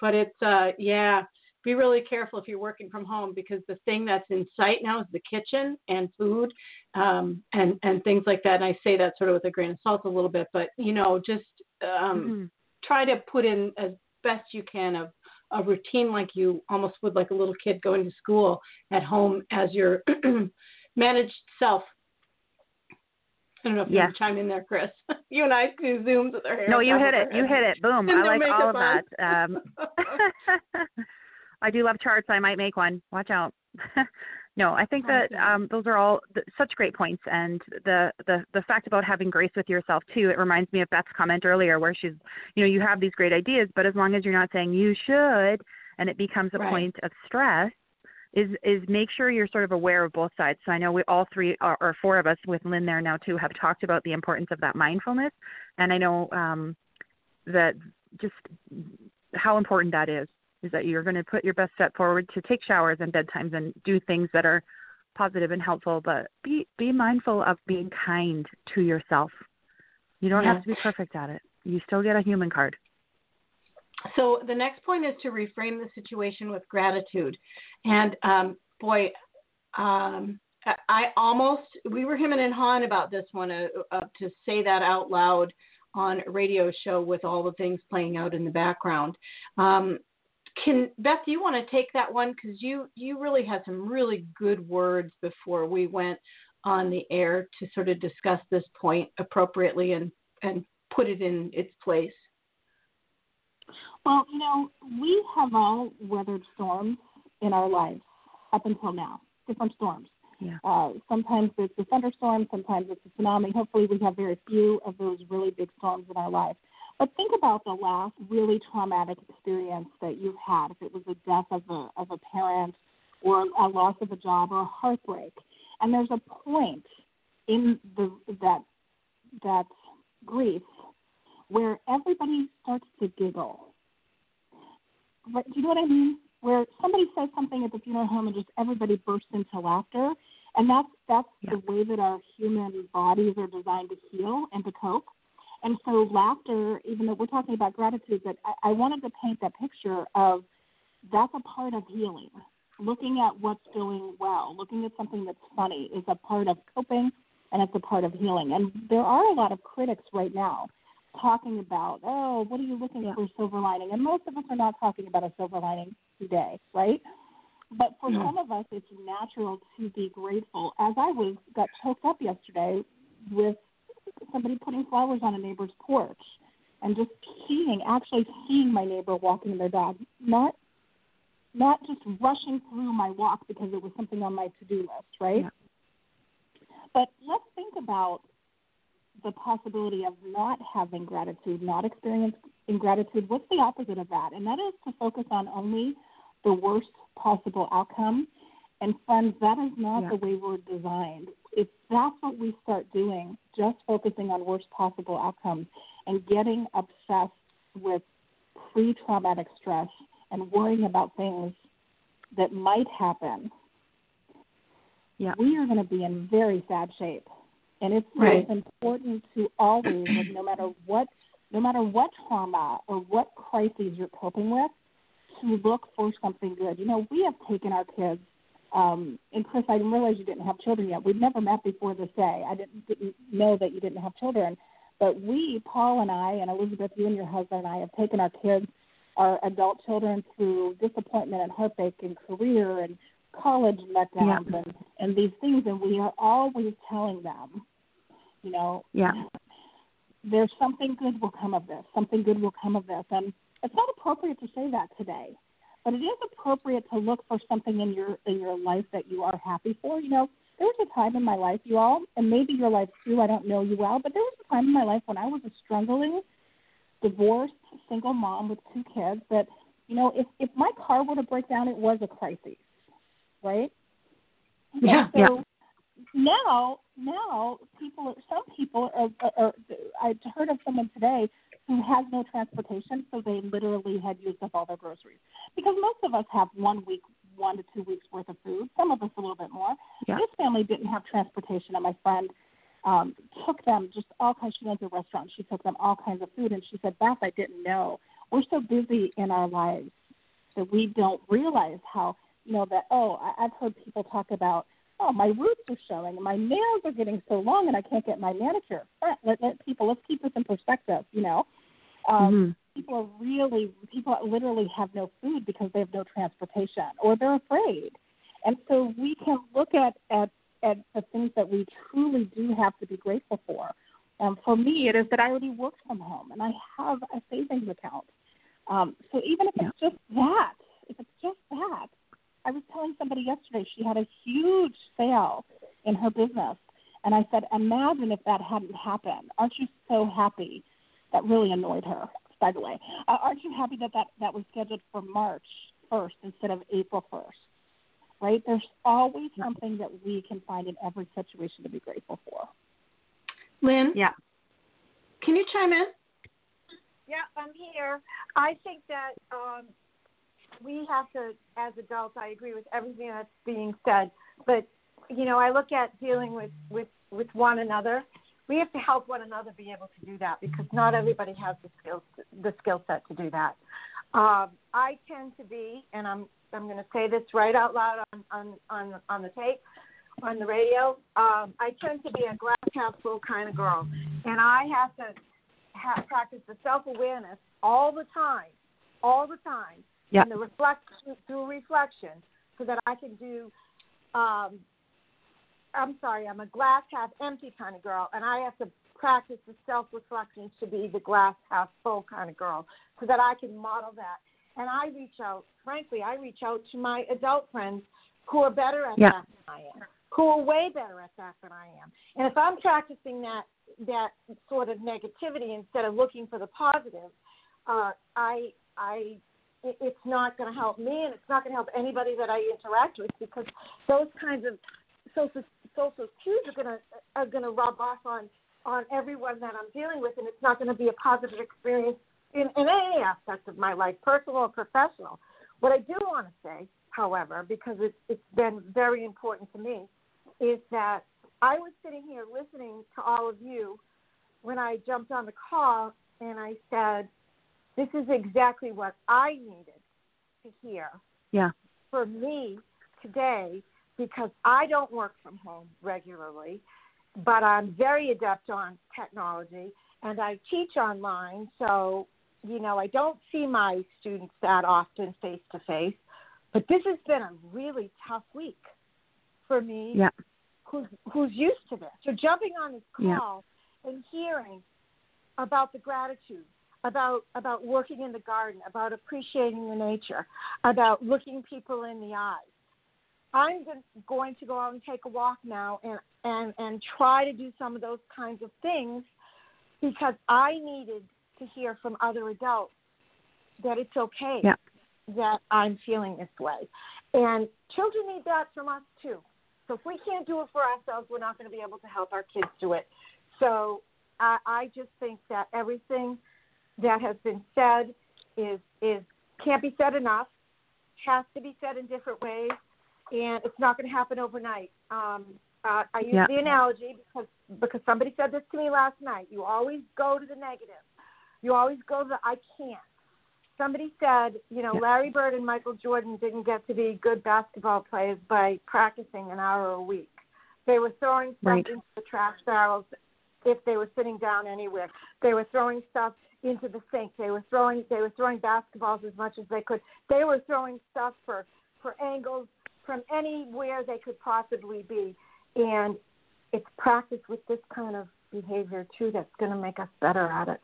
B: but it's uh yeah be really careful if you're working from home because the thing that's in sight now is the kitchen and food um and and things like that and i say that sort of with a grain of salt a little bit but you know just um
D: Mhm.
B: try to put in as best you can of a routine like you almost would like a little kid going to school at home as your *clears throat* managed self. I don't know if you
D: Yes.
B: want to chime in there, Kris. *laughs* you and I do zooms with our hair.
D: No, you hit it. You hit it. Boom. *laughs* I like all of that. Um, *laughs* I do love charts. I might make one. Watch out. no, I think that um, those are all th- such great points, and the, the the fact about having grace with yourself too. It reminds me of Beth's comment earlier, where she's, you know, you have these great ideas, but as long as you're not saying you should, and it becomes a
B: Right.
D: point of stress, is is make sure you're sort of aware of both sides. So I know we all three or, or four of us with Lynn there now too have talked about the importance of that mindfulness, and I know um, that just how important that is is that you're going to put your best step forward to take showers and bedtimes and do things that are positive and helpful, but be be mindful of being kind to yourself. You don't
B: Yeah.
D: have to be perfect at it. You still get a human card.
B: So the next point is to reframe the situation with gratitude. And um, boy, um, I- almost we were hemming and hawing about this one uh, uh, to say that out loud on a radio show with all the things playing out in the background. Um, can Beth, you want to take that one because you you really had some really good words before we went on the air to sort of discuss this point appropriately and and put it in its place.
C: Well, you know, we have all weathered storms in our lives up until now, different storms.
D: Yeah.
C: Uh, sometimes it's a thunderstorm, sometimes it's a tsunami. Hopefully, we have very few of those really big storms in our lives. But think about the last really traumatic experience that you've had, if it was the death of a, of a parent or a loss of a job or a heartbreak. And there's a point in the, that, that grief where everybody starts to giggle. You know what I mean? Where somebody says something at the funeral home and just everybody bursts into laughter, and that's that's
D: Yeah.
C: the way that our human bodies are designed to heal and to cope. And so laughter, even though we're talking about gratitude, but I, I wanted to paint that picture of that's a part of healing. Looking at what's going well, looking at something that's funny is a part of coping and it's a part of healing. And there are a lot of critics right now talking about, oh, what are you looking
D: Yeah.
C: for silver lining? And most of us are not talking about a silver lining today, right? But for
B: No.
C: some of us, it's natural to be grateful. As I was got choked up yesterday with somebody putting flowers on a neighbor's porch, and just seeing, actually seeing my neighbor walking their dog, not not just rushing through my walk because it was something on my to-do list, right?
D: Yeah.
C: But let's think about the possibility of not having gratitude, not experiencing gratitude. What's the opposite of that? And that is to focus on only the worst possible outcome. And friends, that is not
D: Yeah.
C: the way we're designed. If that's what we start doing, just focusing on worst possible outcomes and getting obsessed with pre traumatic stress and worrying about things that might happen,
D: Yeah.
C: we are going to be in very sad shape. And it's,
B: Right.
C: important to always, like, no matter what, no matter what trauma or what crises you're coping with, to look for something good. You know, we have taken our kids. Um, and Kris, I didn't realize you didn't have children yet. We've never met before this day. I didn't, didn't know that you didn't have children. But we, Paul and I, and Elizabeth, you and your husband and I, have taken our kids, our adult children, through disappointment and heartbreak and career and college letdowns and, and these things. And we are always telling them, you know,
D: Yeah.
C: there's something good will come of this. Something good will come of this. And it's not appropriate to say that today, but it is appropriate to look for something in your in your life that you are happy for. You know, there was a time in my life, you all, and maybe your life too. I don't know you well, but there was a time in my life when I was a struggling, divorced, single mom with two kids. That you know, if if my car were to break down, it was a crisis, right?
B: Yeah.
C: So now, now people, some people are, are, are. I heard of someone today who has no transportation, so they literally had used up all their groceries. Because most of us have one week, one to two weeks worth of food. Some of us a little bit more.
D: Yeah.
C: This family didn't have transportation, and my friend um, took them just all kinds. She owns a restaurant. She took them all kinds of food, and she said, "Beth, I didn't know. We're so busy in our lives that we don't realize how know that. Oh, I, I've heard people talk about." Oh, my roots are showing. My nails are getting so long, and I can't get my manicure. Let, let, let people. Let's keep this in perspective. You know, um,
D: Mhm.
C: people are really people literally have no food because they have no transportation or they're afraid and so we can look at at at the things that we truly do have to be grateful for um, for me it is that i already work from home and i have a savings account um, so even if it's just that if it's just that i was telling somebody yesterday she had a huge sale in her business and i said imagine if that hadn't happened aren't you so happy that really annoyed her. By the way, uh, aren't you happy that, that that was scheduled for March 1st instead of April 1st? Right? There's always something that we can find in every situation to be grateful for.
B: Lynn,
D: Yeah.
B: can you chime in?
E: Yeah, I'm here. I think that um, we have to, as adults, I agree with everything that's being said, but you know, I look at dealing with with with one another. We have to help one another be able to do that because not everybody has the skills the skill set to do that. Um, I tend to be, and I'm I'm going to say this right out loud on on on, on the tape on the radio. Um, I tend to be a glass half full kind of girl, and I have to have, practice the self awareness all the time, all the time,
D: yeah.
E: and the reflect through reflection, so that I can do. Um, I'm sorry, I'm a glass half empty kind of girl, and I have to practice the self reflection to be the glass half full kind of girl, so that I can model that. And I reach out, frankly, I reach out to my adult friends who are better at
D: yeah.
E: that than I am, who are way better at that than I am. And if I'm practicing that that sort of negativity instead of looking for the positive, uh, I I it's not going to help me and it's not going to help anybody that I interact with because those kinds of social social cues are going to are going to rub off on on everyone that I'm dealing with and it's not going to be a positive experience in, in any aspect of my life, personal or professional. What I do want to say, however, because it's it's been very important to me, is that I was sitting here listening to all of you when I jumped on the call and I said, This is exactly what I needed to hear.
D: Yeah.
E: For me today, because I don't work from home regularly, but I'm very adept on technology and I teach online. So, you know, I don't see my students that often face to face. But this has been a really tough week for me
D: yeah
E: who's who's used to this. So jumping on this call yeah. and hearing about the gratitude, about about working in the garden, about appreciating the nature, about looking people in the eyes. I'm going to go out and take a walk now and and and try to do some of those kinds of things because I needed to hear from other adults that it's okay
D: yeah.
E: that I'm feeling this way. And children need that from us too. So if we can't do it for ourselves, we're not going to be able to help our kids do it. So I, I just think that everything that has been said is is can't be said enough. Has to be said in different ways, and it's not going to happen overnight. Um, uh, I use
D: yeah.
E: the analogy because because somebody said this to me last night. You always go to the negative. You always go to the I can't somebody said, you know, Larry Bird and Michael Jordan didn't get to be good basketball players by practicing an hour a week. They were throwing stuff
D: right.
E: into the trash barrels if they were sitting down anywhere. They were throwing stuff into the sink. They were throwing they were throwing basketballs as much as they could. They were throwing stuff for for angles from anywhere they could possibly be. And it's practice with this kind of behavior too that's going to make us better at it.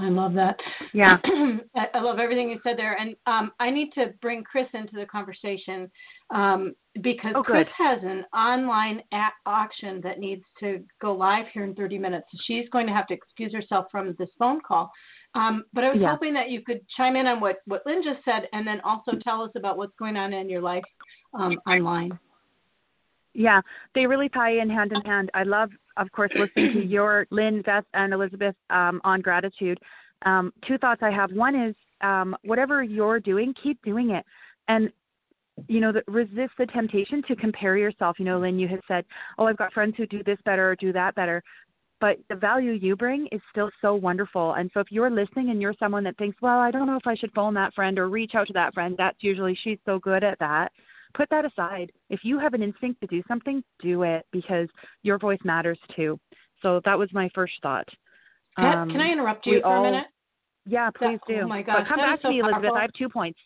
B: I love that.
D: Yeah. *clears throat*
B: I love everything you said there. And um, I need to bring Kris into the conversation um, because
D: oh,
B: Kris has an online auction that needs to go live here in 30 minutes. She's going to have to excuse herself from this phone call. Um, but I was
D: yeah.
B: hoping that you could chime in on what, what Lynn just said and then also tell us about what's going on in your life um, online.
D: Yeah, they really tie in hand in hand. I love, of course, listening to *clears throat* your Lynn, Beth, and Elizabeth um, on gratitude. Um, two thoughts I have. One is um, whatever you're doing, keep doing it, and you know, the, resist the temptation to compare yourself. You know, Lynn, you had said, "Oh, I've got friends who do this better or do that better." But the value you bring is still so wonderful. And so if you're listening and you're someone that thinks, well, I don't know if I should phone that friend or reach out to that friend, that's usually she's so good at that put that aside. If you have an instinct to do something, do it because your voice matters too. So that was my first thought.
B: Can, um, can I interrupt you for
D: all,
B: a minute?
D: Yeah, please
B: that,
D: do.
B: Oh my gosh,
D: but come back
B: so
D: to me, Elizabeth. I have two points.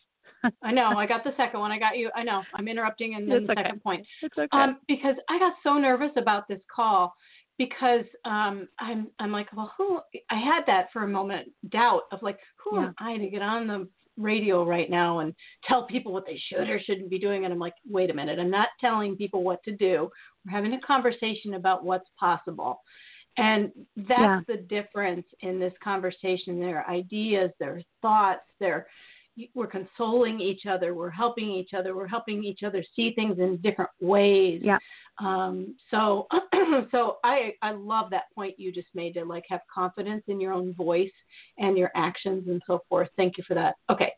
B: I know. I got *laughs* the second one. I got you. I know. I'm interrupting and then
D: it's
B: the
D: okay.
B: second point.
D: It's okay.
B: Um, because I got so nervous about this call because um, I'm I'm like, well, who? I had that for a moment doubt of like, who
D: yeah.
B: am I to get on the radio right now and tell people what they should or shouldn't be doing. And I'm like, wait a minute, I'm not telling people what to do. We're having a conversation about what's possible. And that's
D: yeah.
B: the difference in this conversation. Their ideas, their thoughts, their we're consoling each other, we're helping each other, we're helping each other see things in different ways.
D: Yeah.
B: Um, so, *clears throat* so I I love that point you just made to like have confidence in your own voice and your actions and so forth. Thank you for that. Okay,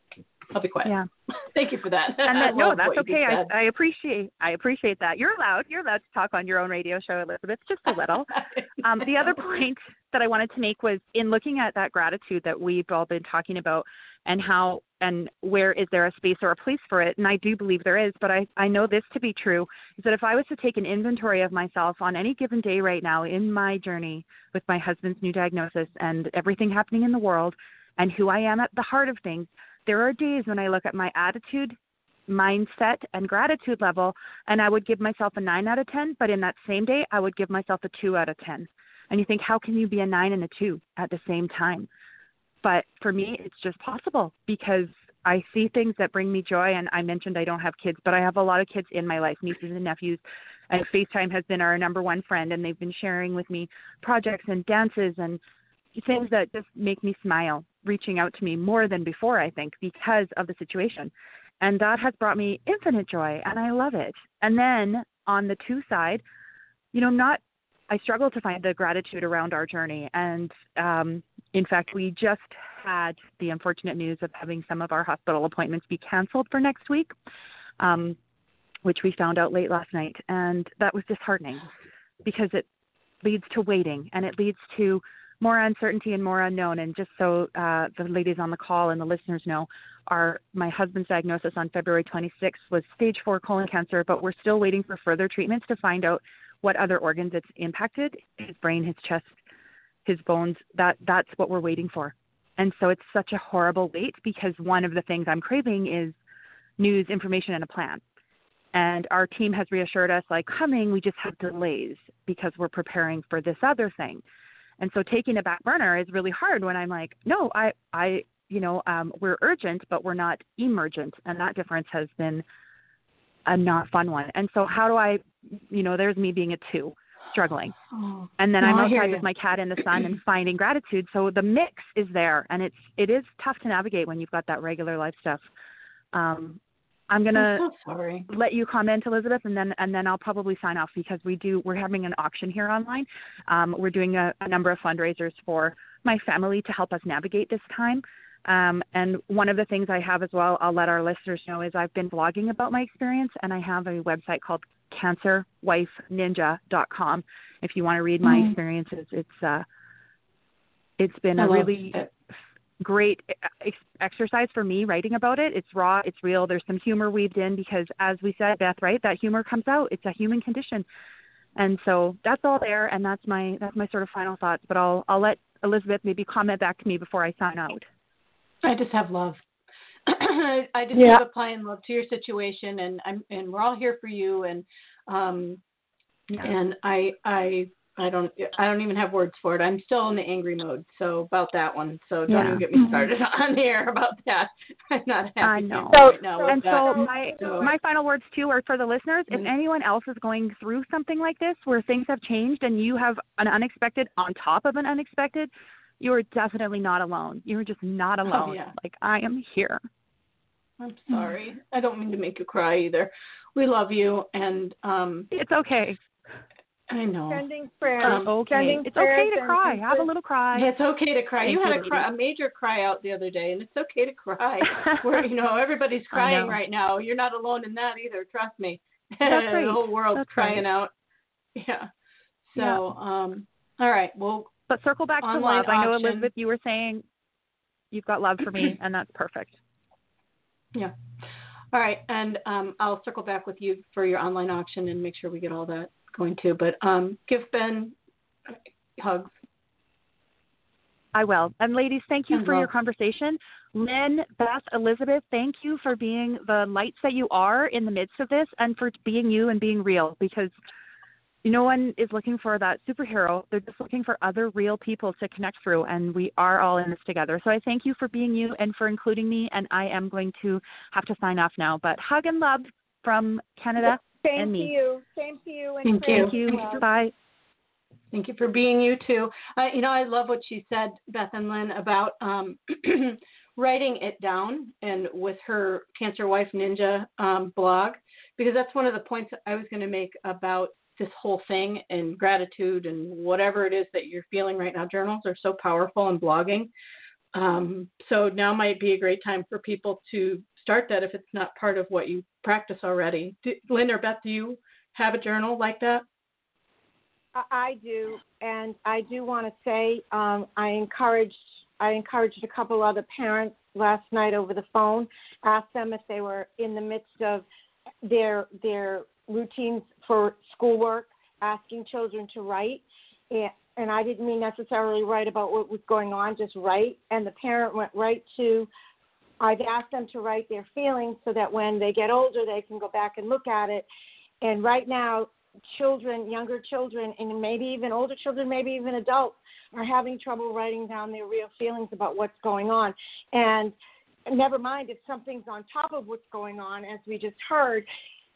B: I'll be quiet.
D: Yeah. *laughs*
B: Thank you for that.
D: And *laughs* that, no, that's okay. I, I appreciate I appreciate that. You're allowed. You're allowed to talk on your own radio show, Elizabeth, just a little. *laughs* Um, the other point that I wanted to make was in looking at that gratitude that we've all been talking about and how and where is there a space or a place for it? And I do believe there is, but I, I know this to be true is that if I was to take an inventory of myself on any given day right now in my journey with my husband's new diagnosis and everything happening in the world and who I am at the heart of things, there are days when I look at my attitude, mindset, and gratitude level, and I would give myself a 9 out of 10, but in that same day, I would give myself a 2 out of 10. And you think, how can you be a 9 and a 2 at the same time? But for me, it's just possible because I see things that bring me joy. And I mentioned I don't have kids, but I have a lot of kids in my life, nieces and nephews. And FaceTime has been our number one friend, and they've been sharing with me projects and dances and things that just make me smile, reaching out to me more than before, I think, because of the situation. And that has brought me infinite joy, and I love it. And then on the two side, you know, not I struggle to find the gratitude around our journey. And um, in fact, we just had the unfortunate news of having some of our hospital appointments be canceled for next week, um, which we found out late last night. And that was disheartening because it leads to waiting and it leads to more uncertainty and more unknown. And just so uh, the ladies on the call and the listeners know, our my husband's diagnosis on February 26th was stage four colon cancer, but we're still waiting for further treatments to find out what other organs it's impacted his brain his chest his bones that that's what we're waiting for. And so it's such a horrible wait because one of the things i'm craving is news information and a plan. And our team has reassured us like coming we just have delays because we're preparing for this other thing. And so taking a back burner is really hard when i'm like no i i you know um, we're urgent but we're not emergent. And that difference has been a not fun one and so how do i you know, there's me being a two, struggling.
B: Oh.
D: And then
B: No,
D: I'm outside with my cat in the sun and *clears throat* finding gratitude. So the mix is there and it's it is tough to navigate when you've got that regular life stuff. Um I'm gonna
B: I'm so sorry.
D: let you comment, Elizabeth, and then and then I'll probably sign off because we do we're having an auction here online. Um, we're doing a, a number of fundraisers for my family to help us navigate this time. Um, and one of the things I have as well, I'll let our listeners know, is I've been blogging about my experience, and I have a website called cancerwifeninja.com. If you want to read my
B: Mhm.
D: experiences, it's uh, it's been
B: I
D: a really
B: it.
D: great ex- exercise for me writing about it. It's raw, it's real. There's some humor weaved in because, as we said, Beth, right? That humor comes out. It's a human condition, and so that's all there. And that's my that's my sort of final thoughts. But I'll I'll let Elizabeth maybe comment back to me before I sign out.
B: I just have love. *clears throat* I just
E: Yeah.
B: have applying love to your situation, and I'm and we're all here for you. And um, and I I I don't I don't even have words for it. I'm still in the angry mode. So about that one. So don't
D: Yeah.
B: even get me started *laughs* on the air about that. I'm not happy
D: I know.
B: right now.
D: and
B: that.
D: so my
B: So-
D: my final words too are for the listeners. If
B: Mhm.
D: anyone else is going through something like this, where things have changed and you have an unexpected on top of an unexpected, you are definitely not alone. You're just not alone.
B: Oh, yeah.
D: Like I am here.
B: I'm sorry. I don't mean to make you cry either. We love you, and um,
D: It's okay.
B: I know.
E: Sending prayers.
B: Um,
D: It's okay.
E: sending
D: It's okay to cry.
E: some
D: Have a little cry.
B: It's okay to cry.
D: Thank
B: you had
D: you,
B: a, cry, a major cry out the other day, and it's okay to cry. *laughs* Where you know everybody's crying
D: know.
B: right now. You're not alone in that either. Trust me. *laughs*
D: That's right.
B: the whole world's
D: That's
B: crying
D: right.
B: out. *laughs* Yeah. So,
D: Yeah.
B: um, all right. Well,
D: But circle back to
B: Online
D: love. I know. Elizabeth, you were saying you've got love for me, *clears throat* and that's perfect.
B: yeah. All right, and um, I'll circle back with you for your online auction and make sure we get all that going too. But um, give Ben hugs.
D: I will. And ladies, thank you
B: And
D: for your conversation. Lynn, Beth, Elizabeth, thank you for being the lights that you are in the midst of this and for being you and being real because no one is looking for that superhero. They're just looking for other real people to connect through, and we are all in this together. So I thank you for being you and for including me. And I am going to have to sign off now. But hug and love from Canada
E: Same
D: and me.
E: you. Same to you. And
B: Thank
E: you.
D: Thank you.
E: well.
D: Bye.
B: Thank you for being you too. Uh, you know, I love what she said, Beth and Lynn, about um, *clears throat* writing it down and with her Cancer Wife Ninja um, blog, because that's one of the points I was going to make about this whole thing and gratitude and whatever it is that you're feeling right now. Journals are so powerful and blogging. Um, so now might be a great time for people to start that if it's not part of what you practice already. Do, Lynn or Beth, do you have a journal like that?
E: I do, and I do want to say um, I encouraged I encouraged a couple other parents last night over the phone, asked them if they were in the midst of their their routines for schoolwork, asking children to write, and, and I didn't mean necessarily write about what was going on, just write. And the parent went right to I've asked them to write their feelings so that when they get older, they can go back and look at it. And right now, children, younger children, and maybe even older children, maybe even adults, are having trouble writing down their real feelings about what's going on. And never mind if something's on top of what's going on, as we just heard,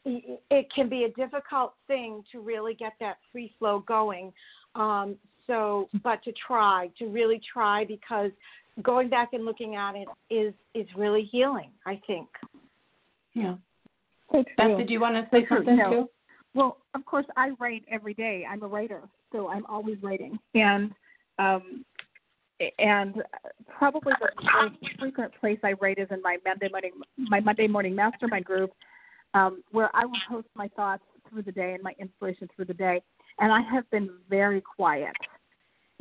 E: it can be a difficult thing to really get that free flow going. Um, so, but to try, to really try, because going back and looking at it is is really healing. I think.
B: Yeah. Beth, did you want to say something too?
C: Well, of course, I write every day. I'm a writer, so I'm always writing, and um, and probably the most frequent place I write is in my Monday morning my Monday morning mastermind group, um, where I will post my thoughts through the day and my inspiration through the day. And I have been very quiet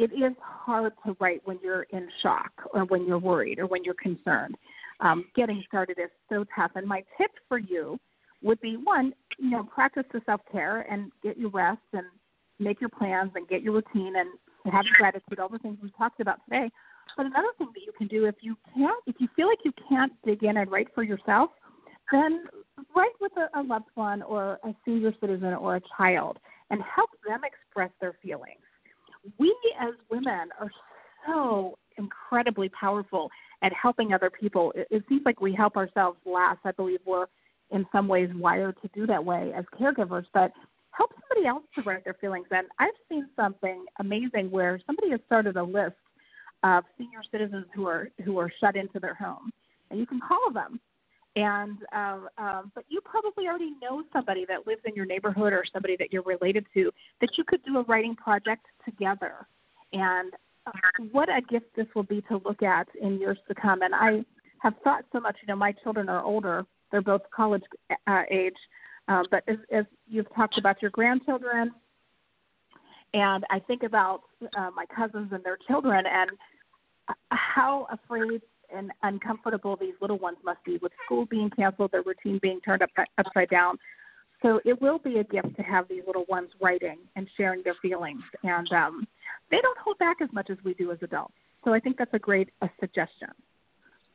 C: it is hard to write when you're in shock or when you're worried or when you're concerned. Um, getting started is so tough. And my tip for you would be one, you know, practice the self care and get your rest and make your plans and get your routine and have gratitude, all the things we talked about today. But another thing that you can do if you can't, if you feel like you can't dig in and write for yourself, then write with a, a loved one or a senior citizen or a child and help them express their feelings we as women are so incredibly powerful at helping other people. It, it seems like we help ourselves last. I believe we're in some ways wired to do that way as caregivers, but help somebody else to write their feelings. And I've seen something amazing where somebody has started a list of senior citizens who are who are shut into their home, and you can call them and um, um, but you probably already know somebody that lives in your neighborhood or somebody that you're related to that you could do a writing project together. And uh, what a gift this will be to look at in years to come. And i have thought so much you know my children are older. They're both college uh, age. Um, but as, as you've talked about your grandchildren and i think about uh, my cousins and their children and uh, how afraid and uncomfortable these little ones must be with school being canceled, their routine being turned up, upside down. So it will be a gift to have these little ones writing and sharing their feelings, and um, they don't hold back as much as we do as adults. So I think that's a great a suggestion.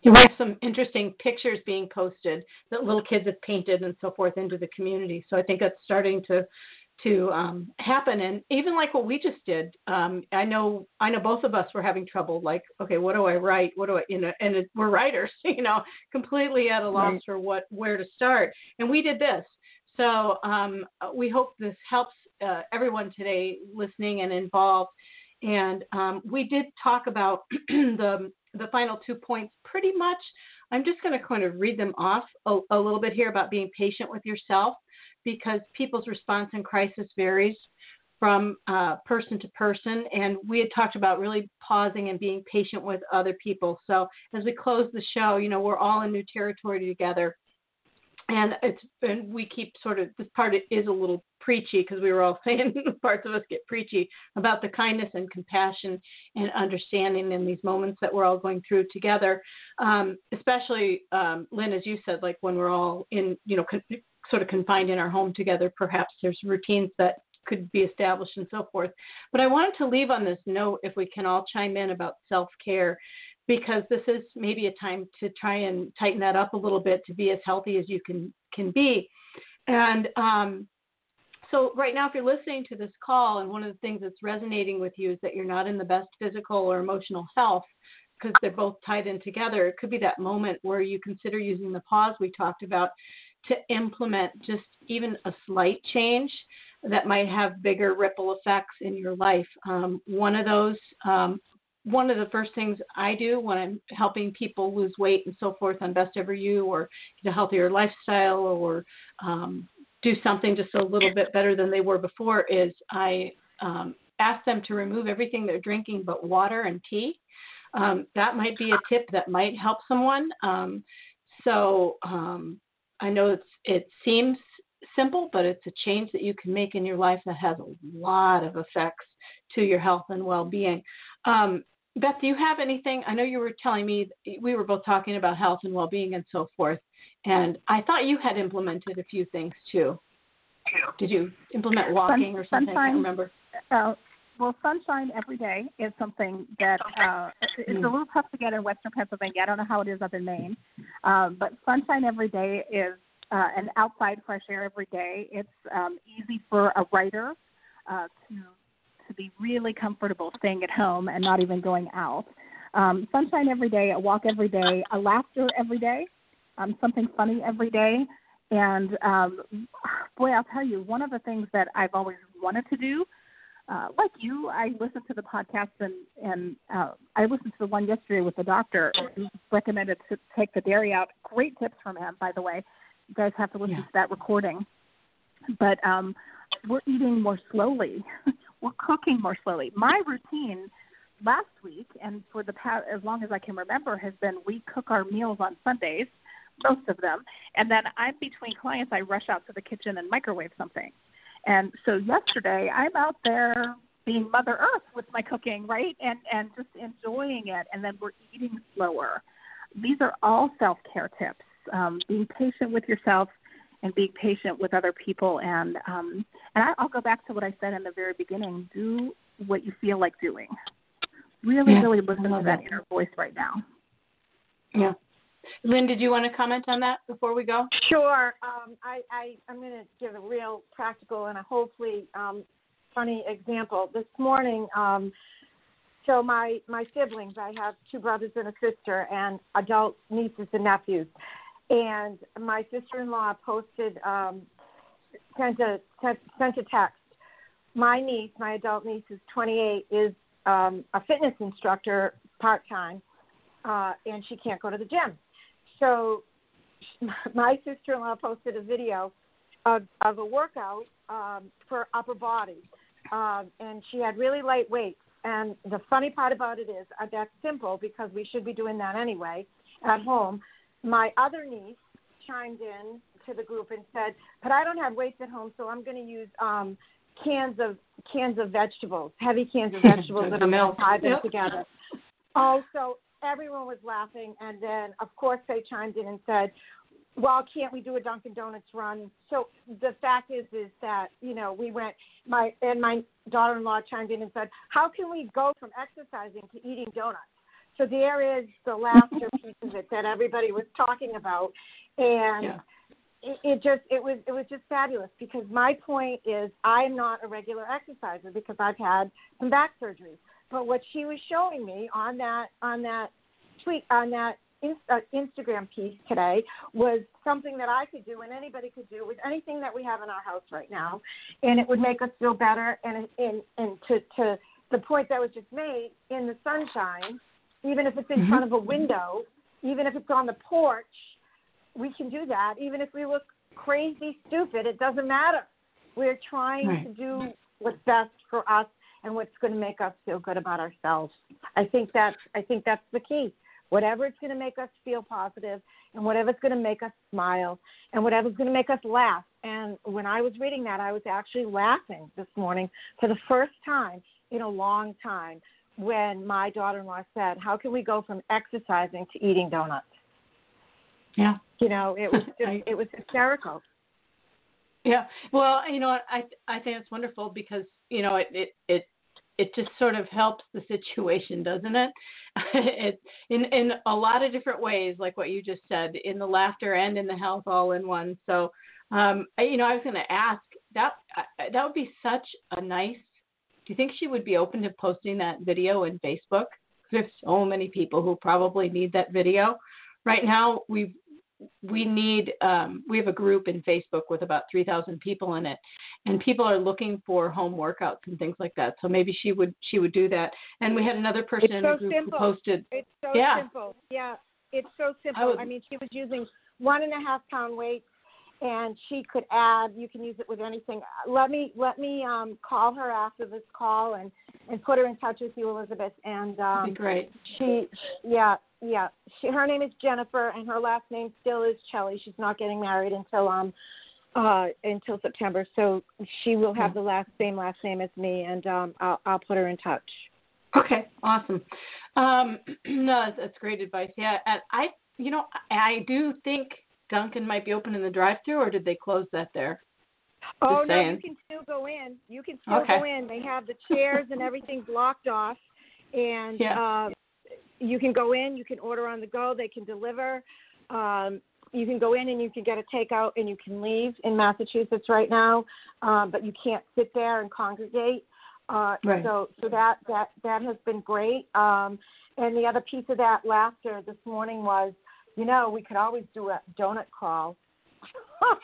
B: You have some interesting pictures being posted that little kids have painted and so forth into the community. So I think that's starting to to um, happen. And even like what we just did, um, I know I know both of us were having trouble. Like, okay, what do I write? What do I you know? And it, we're writers, *laughs* you know, completely at a loss right. for what where to start. And we did this. So um, we hope this helps uh, everyone today listening and involved. And um, we did talk about *clears throat* the the final two points pretty much. I'm just going to kind of read them off a, a little bit here about being patient with yourself because people's response in crisis varies from uh, person to person. And we had talked about really pausing and being patient with other people. So as we close the show, you know, we're all in new territory together. And it's and we keep sort of this part is a little preachy because we were all *laughs* saying parts of us get preachy about the kindness and compassion and understanding in these moments that we're all going through together. Um, especially um, Lynn, as you said, like when we're all in you know sort of confined in our home together, perhaps there's routines that could be established and so forth. But I wanted to leave on this note if we can all chime in about self care, because this is maybe a time to try and tighten that up a little bit to be as healthy as you can can be. And um, so right now, if you're listening to this call, and one of the things that's resonating with you is that you're not in the best physical or emotional health, because they're both tied in together. It could be that moment where you consider using the pause we talked about to implement just even a slight change that might have bigger ripple effects in your life. Um, one of those, um, one of the first things I do when I'm helping people lose weight and so forth on Best Ever You or get a healthier lifestyle or um, do something just a little bit better than they were before is I um, ask them to remove everything they're drinking but water and tea um, that might be a tip that might help someone. Um, so I know it's it seems simple, but it's a change that you can make in your life that has a lot of effects to your health and well-being. Um, Beth, do you have anything? I know you were telling me we were both talking about health and well-being and so forth, and I thought you had implemented a few things too. Did you implement walking or something? I can't remember.
C: Uh, well, sunshine every day is something that uh, it's a little tough to get in Western Pennsylvania. I don't know how it is up in Maine, um, but sunshine every day is uh, and outside fresh air every day. It's um, easy for a writer uh, to to be really comfortable staying at home and not even going out. Um, sunshine every day, a walk every day, a laughter every day, um, something funny every day. And um, boy, I'll tell you, one of the things that I've always wanted to do uh, like you, I listened to the podcast and and uh, I listened to the one yesterday with the doctor who recommended to take the dairy out. Great tips from him, by the way. You guys have to listen yeah. to that recording. But um, we're eating more slowly. *laughs* we're cooking more slowly. My routine last week and for the past as long as I can remember has been we cook our meals on Sundays, most of them, and then I'm between clients. I rush out to the kitchen and microwave something. And so yesterday, I'm out there being Mother Earth with my cooking, right? And and just enjoying it. And then we're eating slower. These are all self care tips. Um, being patient with yourself and being patient with other people. And um, and I, I'll go back to what I said in the very beginning. Do what you feel like doing. Really, yeah, really listen to that, that inner voice right now.
B: Yeah. Lynn, did you want to comment on that before we go?
E: Sure. Um, I, I, I'm going to give a real practical and a hopefully um, funny example. This morning, um, so my, my siblings, I have two brothers and a sister, and adult nieces and nephews. And my sister in law posted, um, sent, a, sent, sent a text. My niece, my adult niece, is 28, is um, a fitness instructor part time, uh, and she can't go to the gym so *laughs* my sister-in-law posted a video of, of a workout um, for upper body, um, and she had really light weights. And the funny part about it is uh, that's simple because we should be doing that anyway at home. My other niece chimed in to the group and said, "But I don't have weights at home, so I'm going to use um, cans of cans of vegetables, heavy cans of *laughs* vegetables that are tie them yep. together." Also, everyone was laughing, and then of course they chimed in and said, "Well, can't we do a Dunkin' Donuts run?" So the fact is, is that you know we went. My and my daughter-in-law chimed in and said, "How can we go from exercising to eating donuts?" So there is the laughter piece of it that everybody was talking about, and. Yeah. It, it just it was it was just fabulous because my point is I'm not a regular exerciser because I've had some back surgeries. But what she was showing me on that on that tweet on that uh, Instagram piece today was something that I could do and anybody could do with anything that we have in our house right now, and it would make us feel better. And and and to to the point that was just made in the sunshine, even if it's in mm-hmm. front of a window, even if it's on the porch, we can do that. Even if we look crazy stupid, it doesn't matter. We're trying right. to do what's best for us and what's going to make us feel good about ourselves. I think that's I think that's the key. Whatever it's going to make us feel positive, and whatever's going to make us smile, and whatever's going to make us laugh. And when I was reading that, I was actually laughing this morning for the first time in a long time when my daughter-in-law said, "How can we go from exercising to eating donuts?"
B: Yeah,
E: you know, it was *laughs* just, it was hysterical.
B: Yeah, well, you know, I I think it's wonderful because you know it it it it just sort of helps the situation, doesn't it? *laughs* it in in a lot of different ways, like what you just said, in the laughter and in the health all in one. So, um, you know, I was going to ask that that would be such a nice. Do you think she would be open to posting that video in Facebook? There's so many people who probably need that video. Right now, we've we need um, we have a group in facebook with about 3000 people in it and people are looking for home workouts and things like that so maybe she would she would do that and we had another person
E: it's
B: in
E: so
B: the group
E: simple.
B: who posted
E: it's so
B: yeah.
E: simple yeah it's so simple I, I mean she was using one and a half pound weights and she could add. You can use it with anything. Let me let me um, call her after this call and and put her in touch with you, Elizabeth. And um,
B: great.
E: She, yeah, yeah. She, her name is Jennifer, and her last name still is Celli. She's not getting married until um uh until September, so she will have the last same last name as me, and um I'll I'll put her in touch.
B: Okay, awesome. Um, *clears throat* no, that's great advice. Yeah, and I, you know, I do think Dunkin' might be open in the drive-through, or did they close that there?
E: Oh
B: Just
E: no,
B: saying.
E: you can still go in. You can still
B: Okay.
E: go in. They have the chairs and everything blocked off, and
B: Yeah.
E: uh, you can go in. You can order on the go. They can deliver. Um, you can go in and you can get a takeout and you can leave in Massachusetts right now, um, but you can't sit there and congregate. Uh,
B: Right.
E: So so that that that has been great. Um, and the other piece of that laughter this morning was, you know, we could always do a donut crawl. *laughs*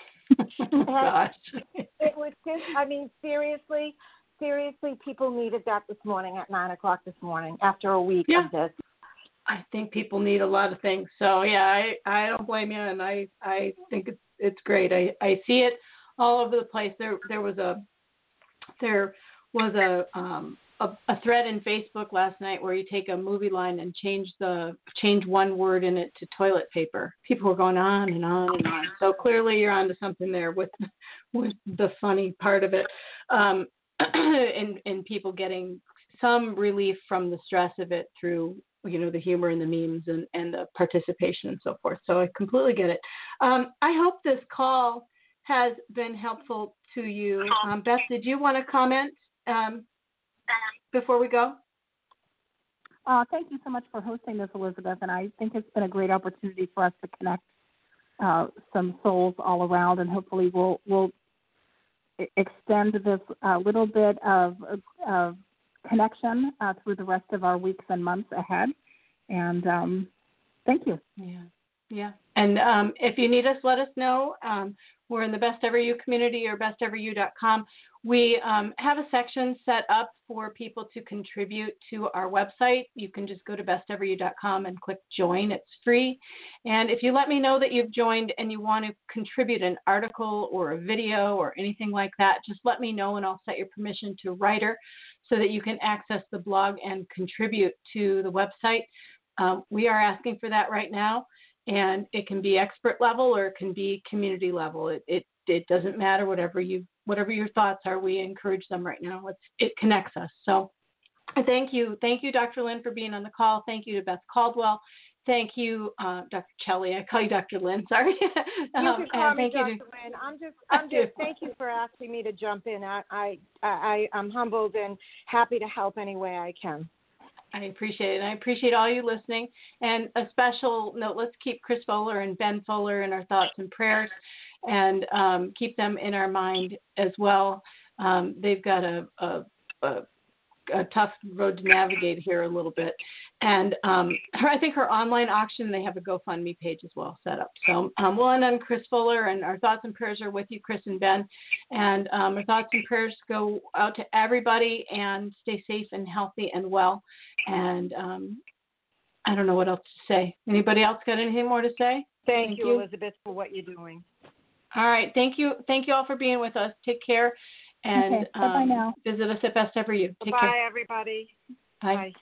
B: Gosh. *laughs*
E: it was just i mean seriously seriously people needed that this morning at nine o'clock this morning after a week
B: Yeah.
E: of this
B: I think people need a lot of things. So yeah, I I don't blame you, and I I think it's it's great. I I see it all over the place. There there was a there was a um a, a thread in Facebook last night where you take a movie line and change the change one word in it to toilet paper. People were going on and on and on. So clearly you're onto something there with with the funny part of it, um, *clears throat* and and people getting some relief from the stress of it through you know the humor and the memes and and the participation and so forth. So I completely get it. Um, I hope this call has been helpful to you. Um, Beth, did you want to comment um, before we go?
C: Uh, thank you so much for hosting this, Elizabeth. And I think it's been a great opportunity for us to connect uh, some souls all around, and hopefully we'll we'll extend this uh, little bit of of connection uh, through the rest of our weeks and months ahead. And um, thank you.
B: Yeah. Yeah. And um, if you need us, let us know. Um, we're in the Best Ever You community or besteveryou.com. We um, have a section set up for people to contribute to our website. You can just go to besteveryou.com and click join. It's free. And if you let me know that you've joined and you want to contribute an article or a video or anything like that, just let me know and I'll set your permission to writer so that you can access the blog and contribute to the website. Um, we are asking for that right now and it can be expert level or it can be community level. It it, it doesn't matter whatever you whatever your thoughts are. We encourage them right now. It's, it connects us. So thank you, thank you, Dr. Lynn, for being on the call. Thank you to Beth Caldwell. Thank you, uh, Dr. Kelly. I call you Dr. Lynn. Sorry.
E: you *laughs*
B: Um,
E: can call me
B: thank
E: Dr.
B: you to-
E: Lynn. I'm just, I'm just. Thank you for asking me to jump in. I, I, I, I'm humbled and happy to help any way I can.
B: I appreciate it. And I appreciate all you listening. And a special note let's keep Kris Fuller and Ben Fuller in our thoughts and prayers and um, keep them in our mind as well. Um, they've got a, a, a, a tough road to navigate here a little bit. And um, her, I think her online auction, they have a GoFundMe page as well set up. So um, we'll end on Kris Fuller, and our thoughts and prayers are with you, Kris and Ben. And um, our thoughts and prayers go out to everybody, and stay safe and healthy and well. And um, I don't know what else to say. Anybody else got anything more to say?
E: Thank,
B: Thank
E: you,
B: you.
E: Elizabeth, for what you're doing.
B: All right. Thank you. Thank you all for being with us. Take care. And
C: Okay, bye-bye
B: um,
C: now.
B: visit us at Best Ever You. Take
E: Bye,
B: care.
E: everybody.
B: Bye.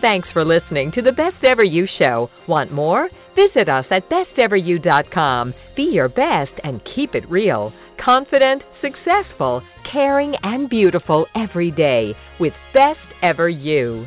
A: Thanks for listening to the Best Ever You Show. Want more? Visit us at besteveryou.com. Be your best and keep it real. Confident, successful, caring, and beautiful every day with Best Ever You.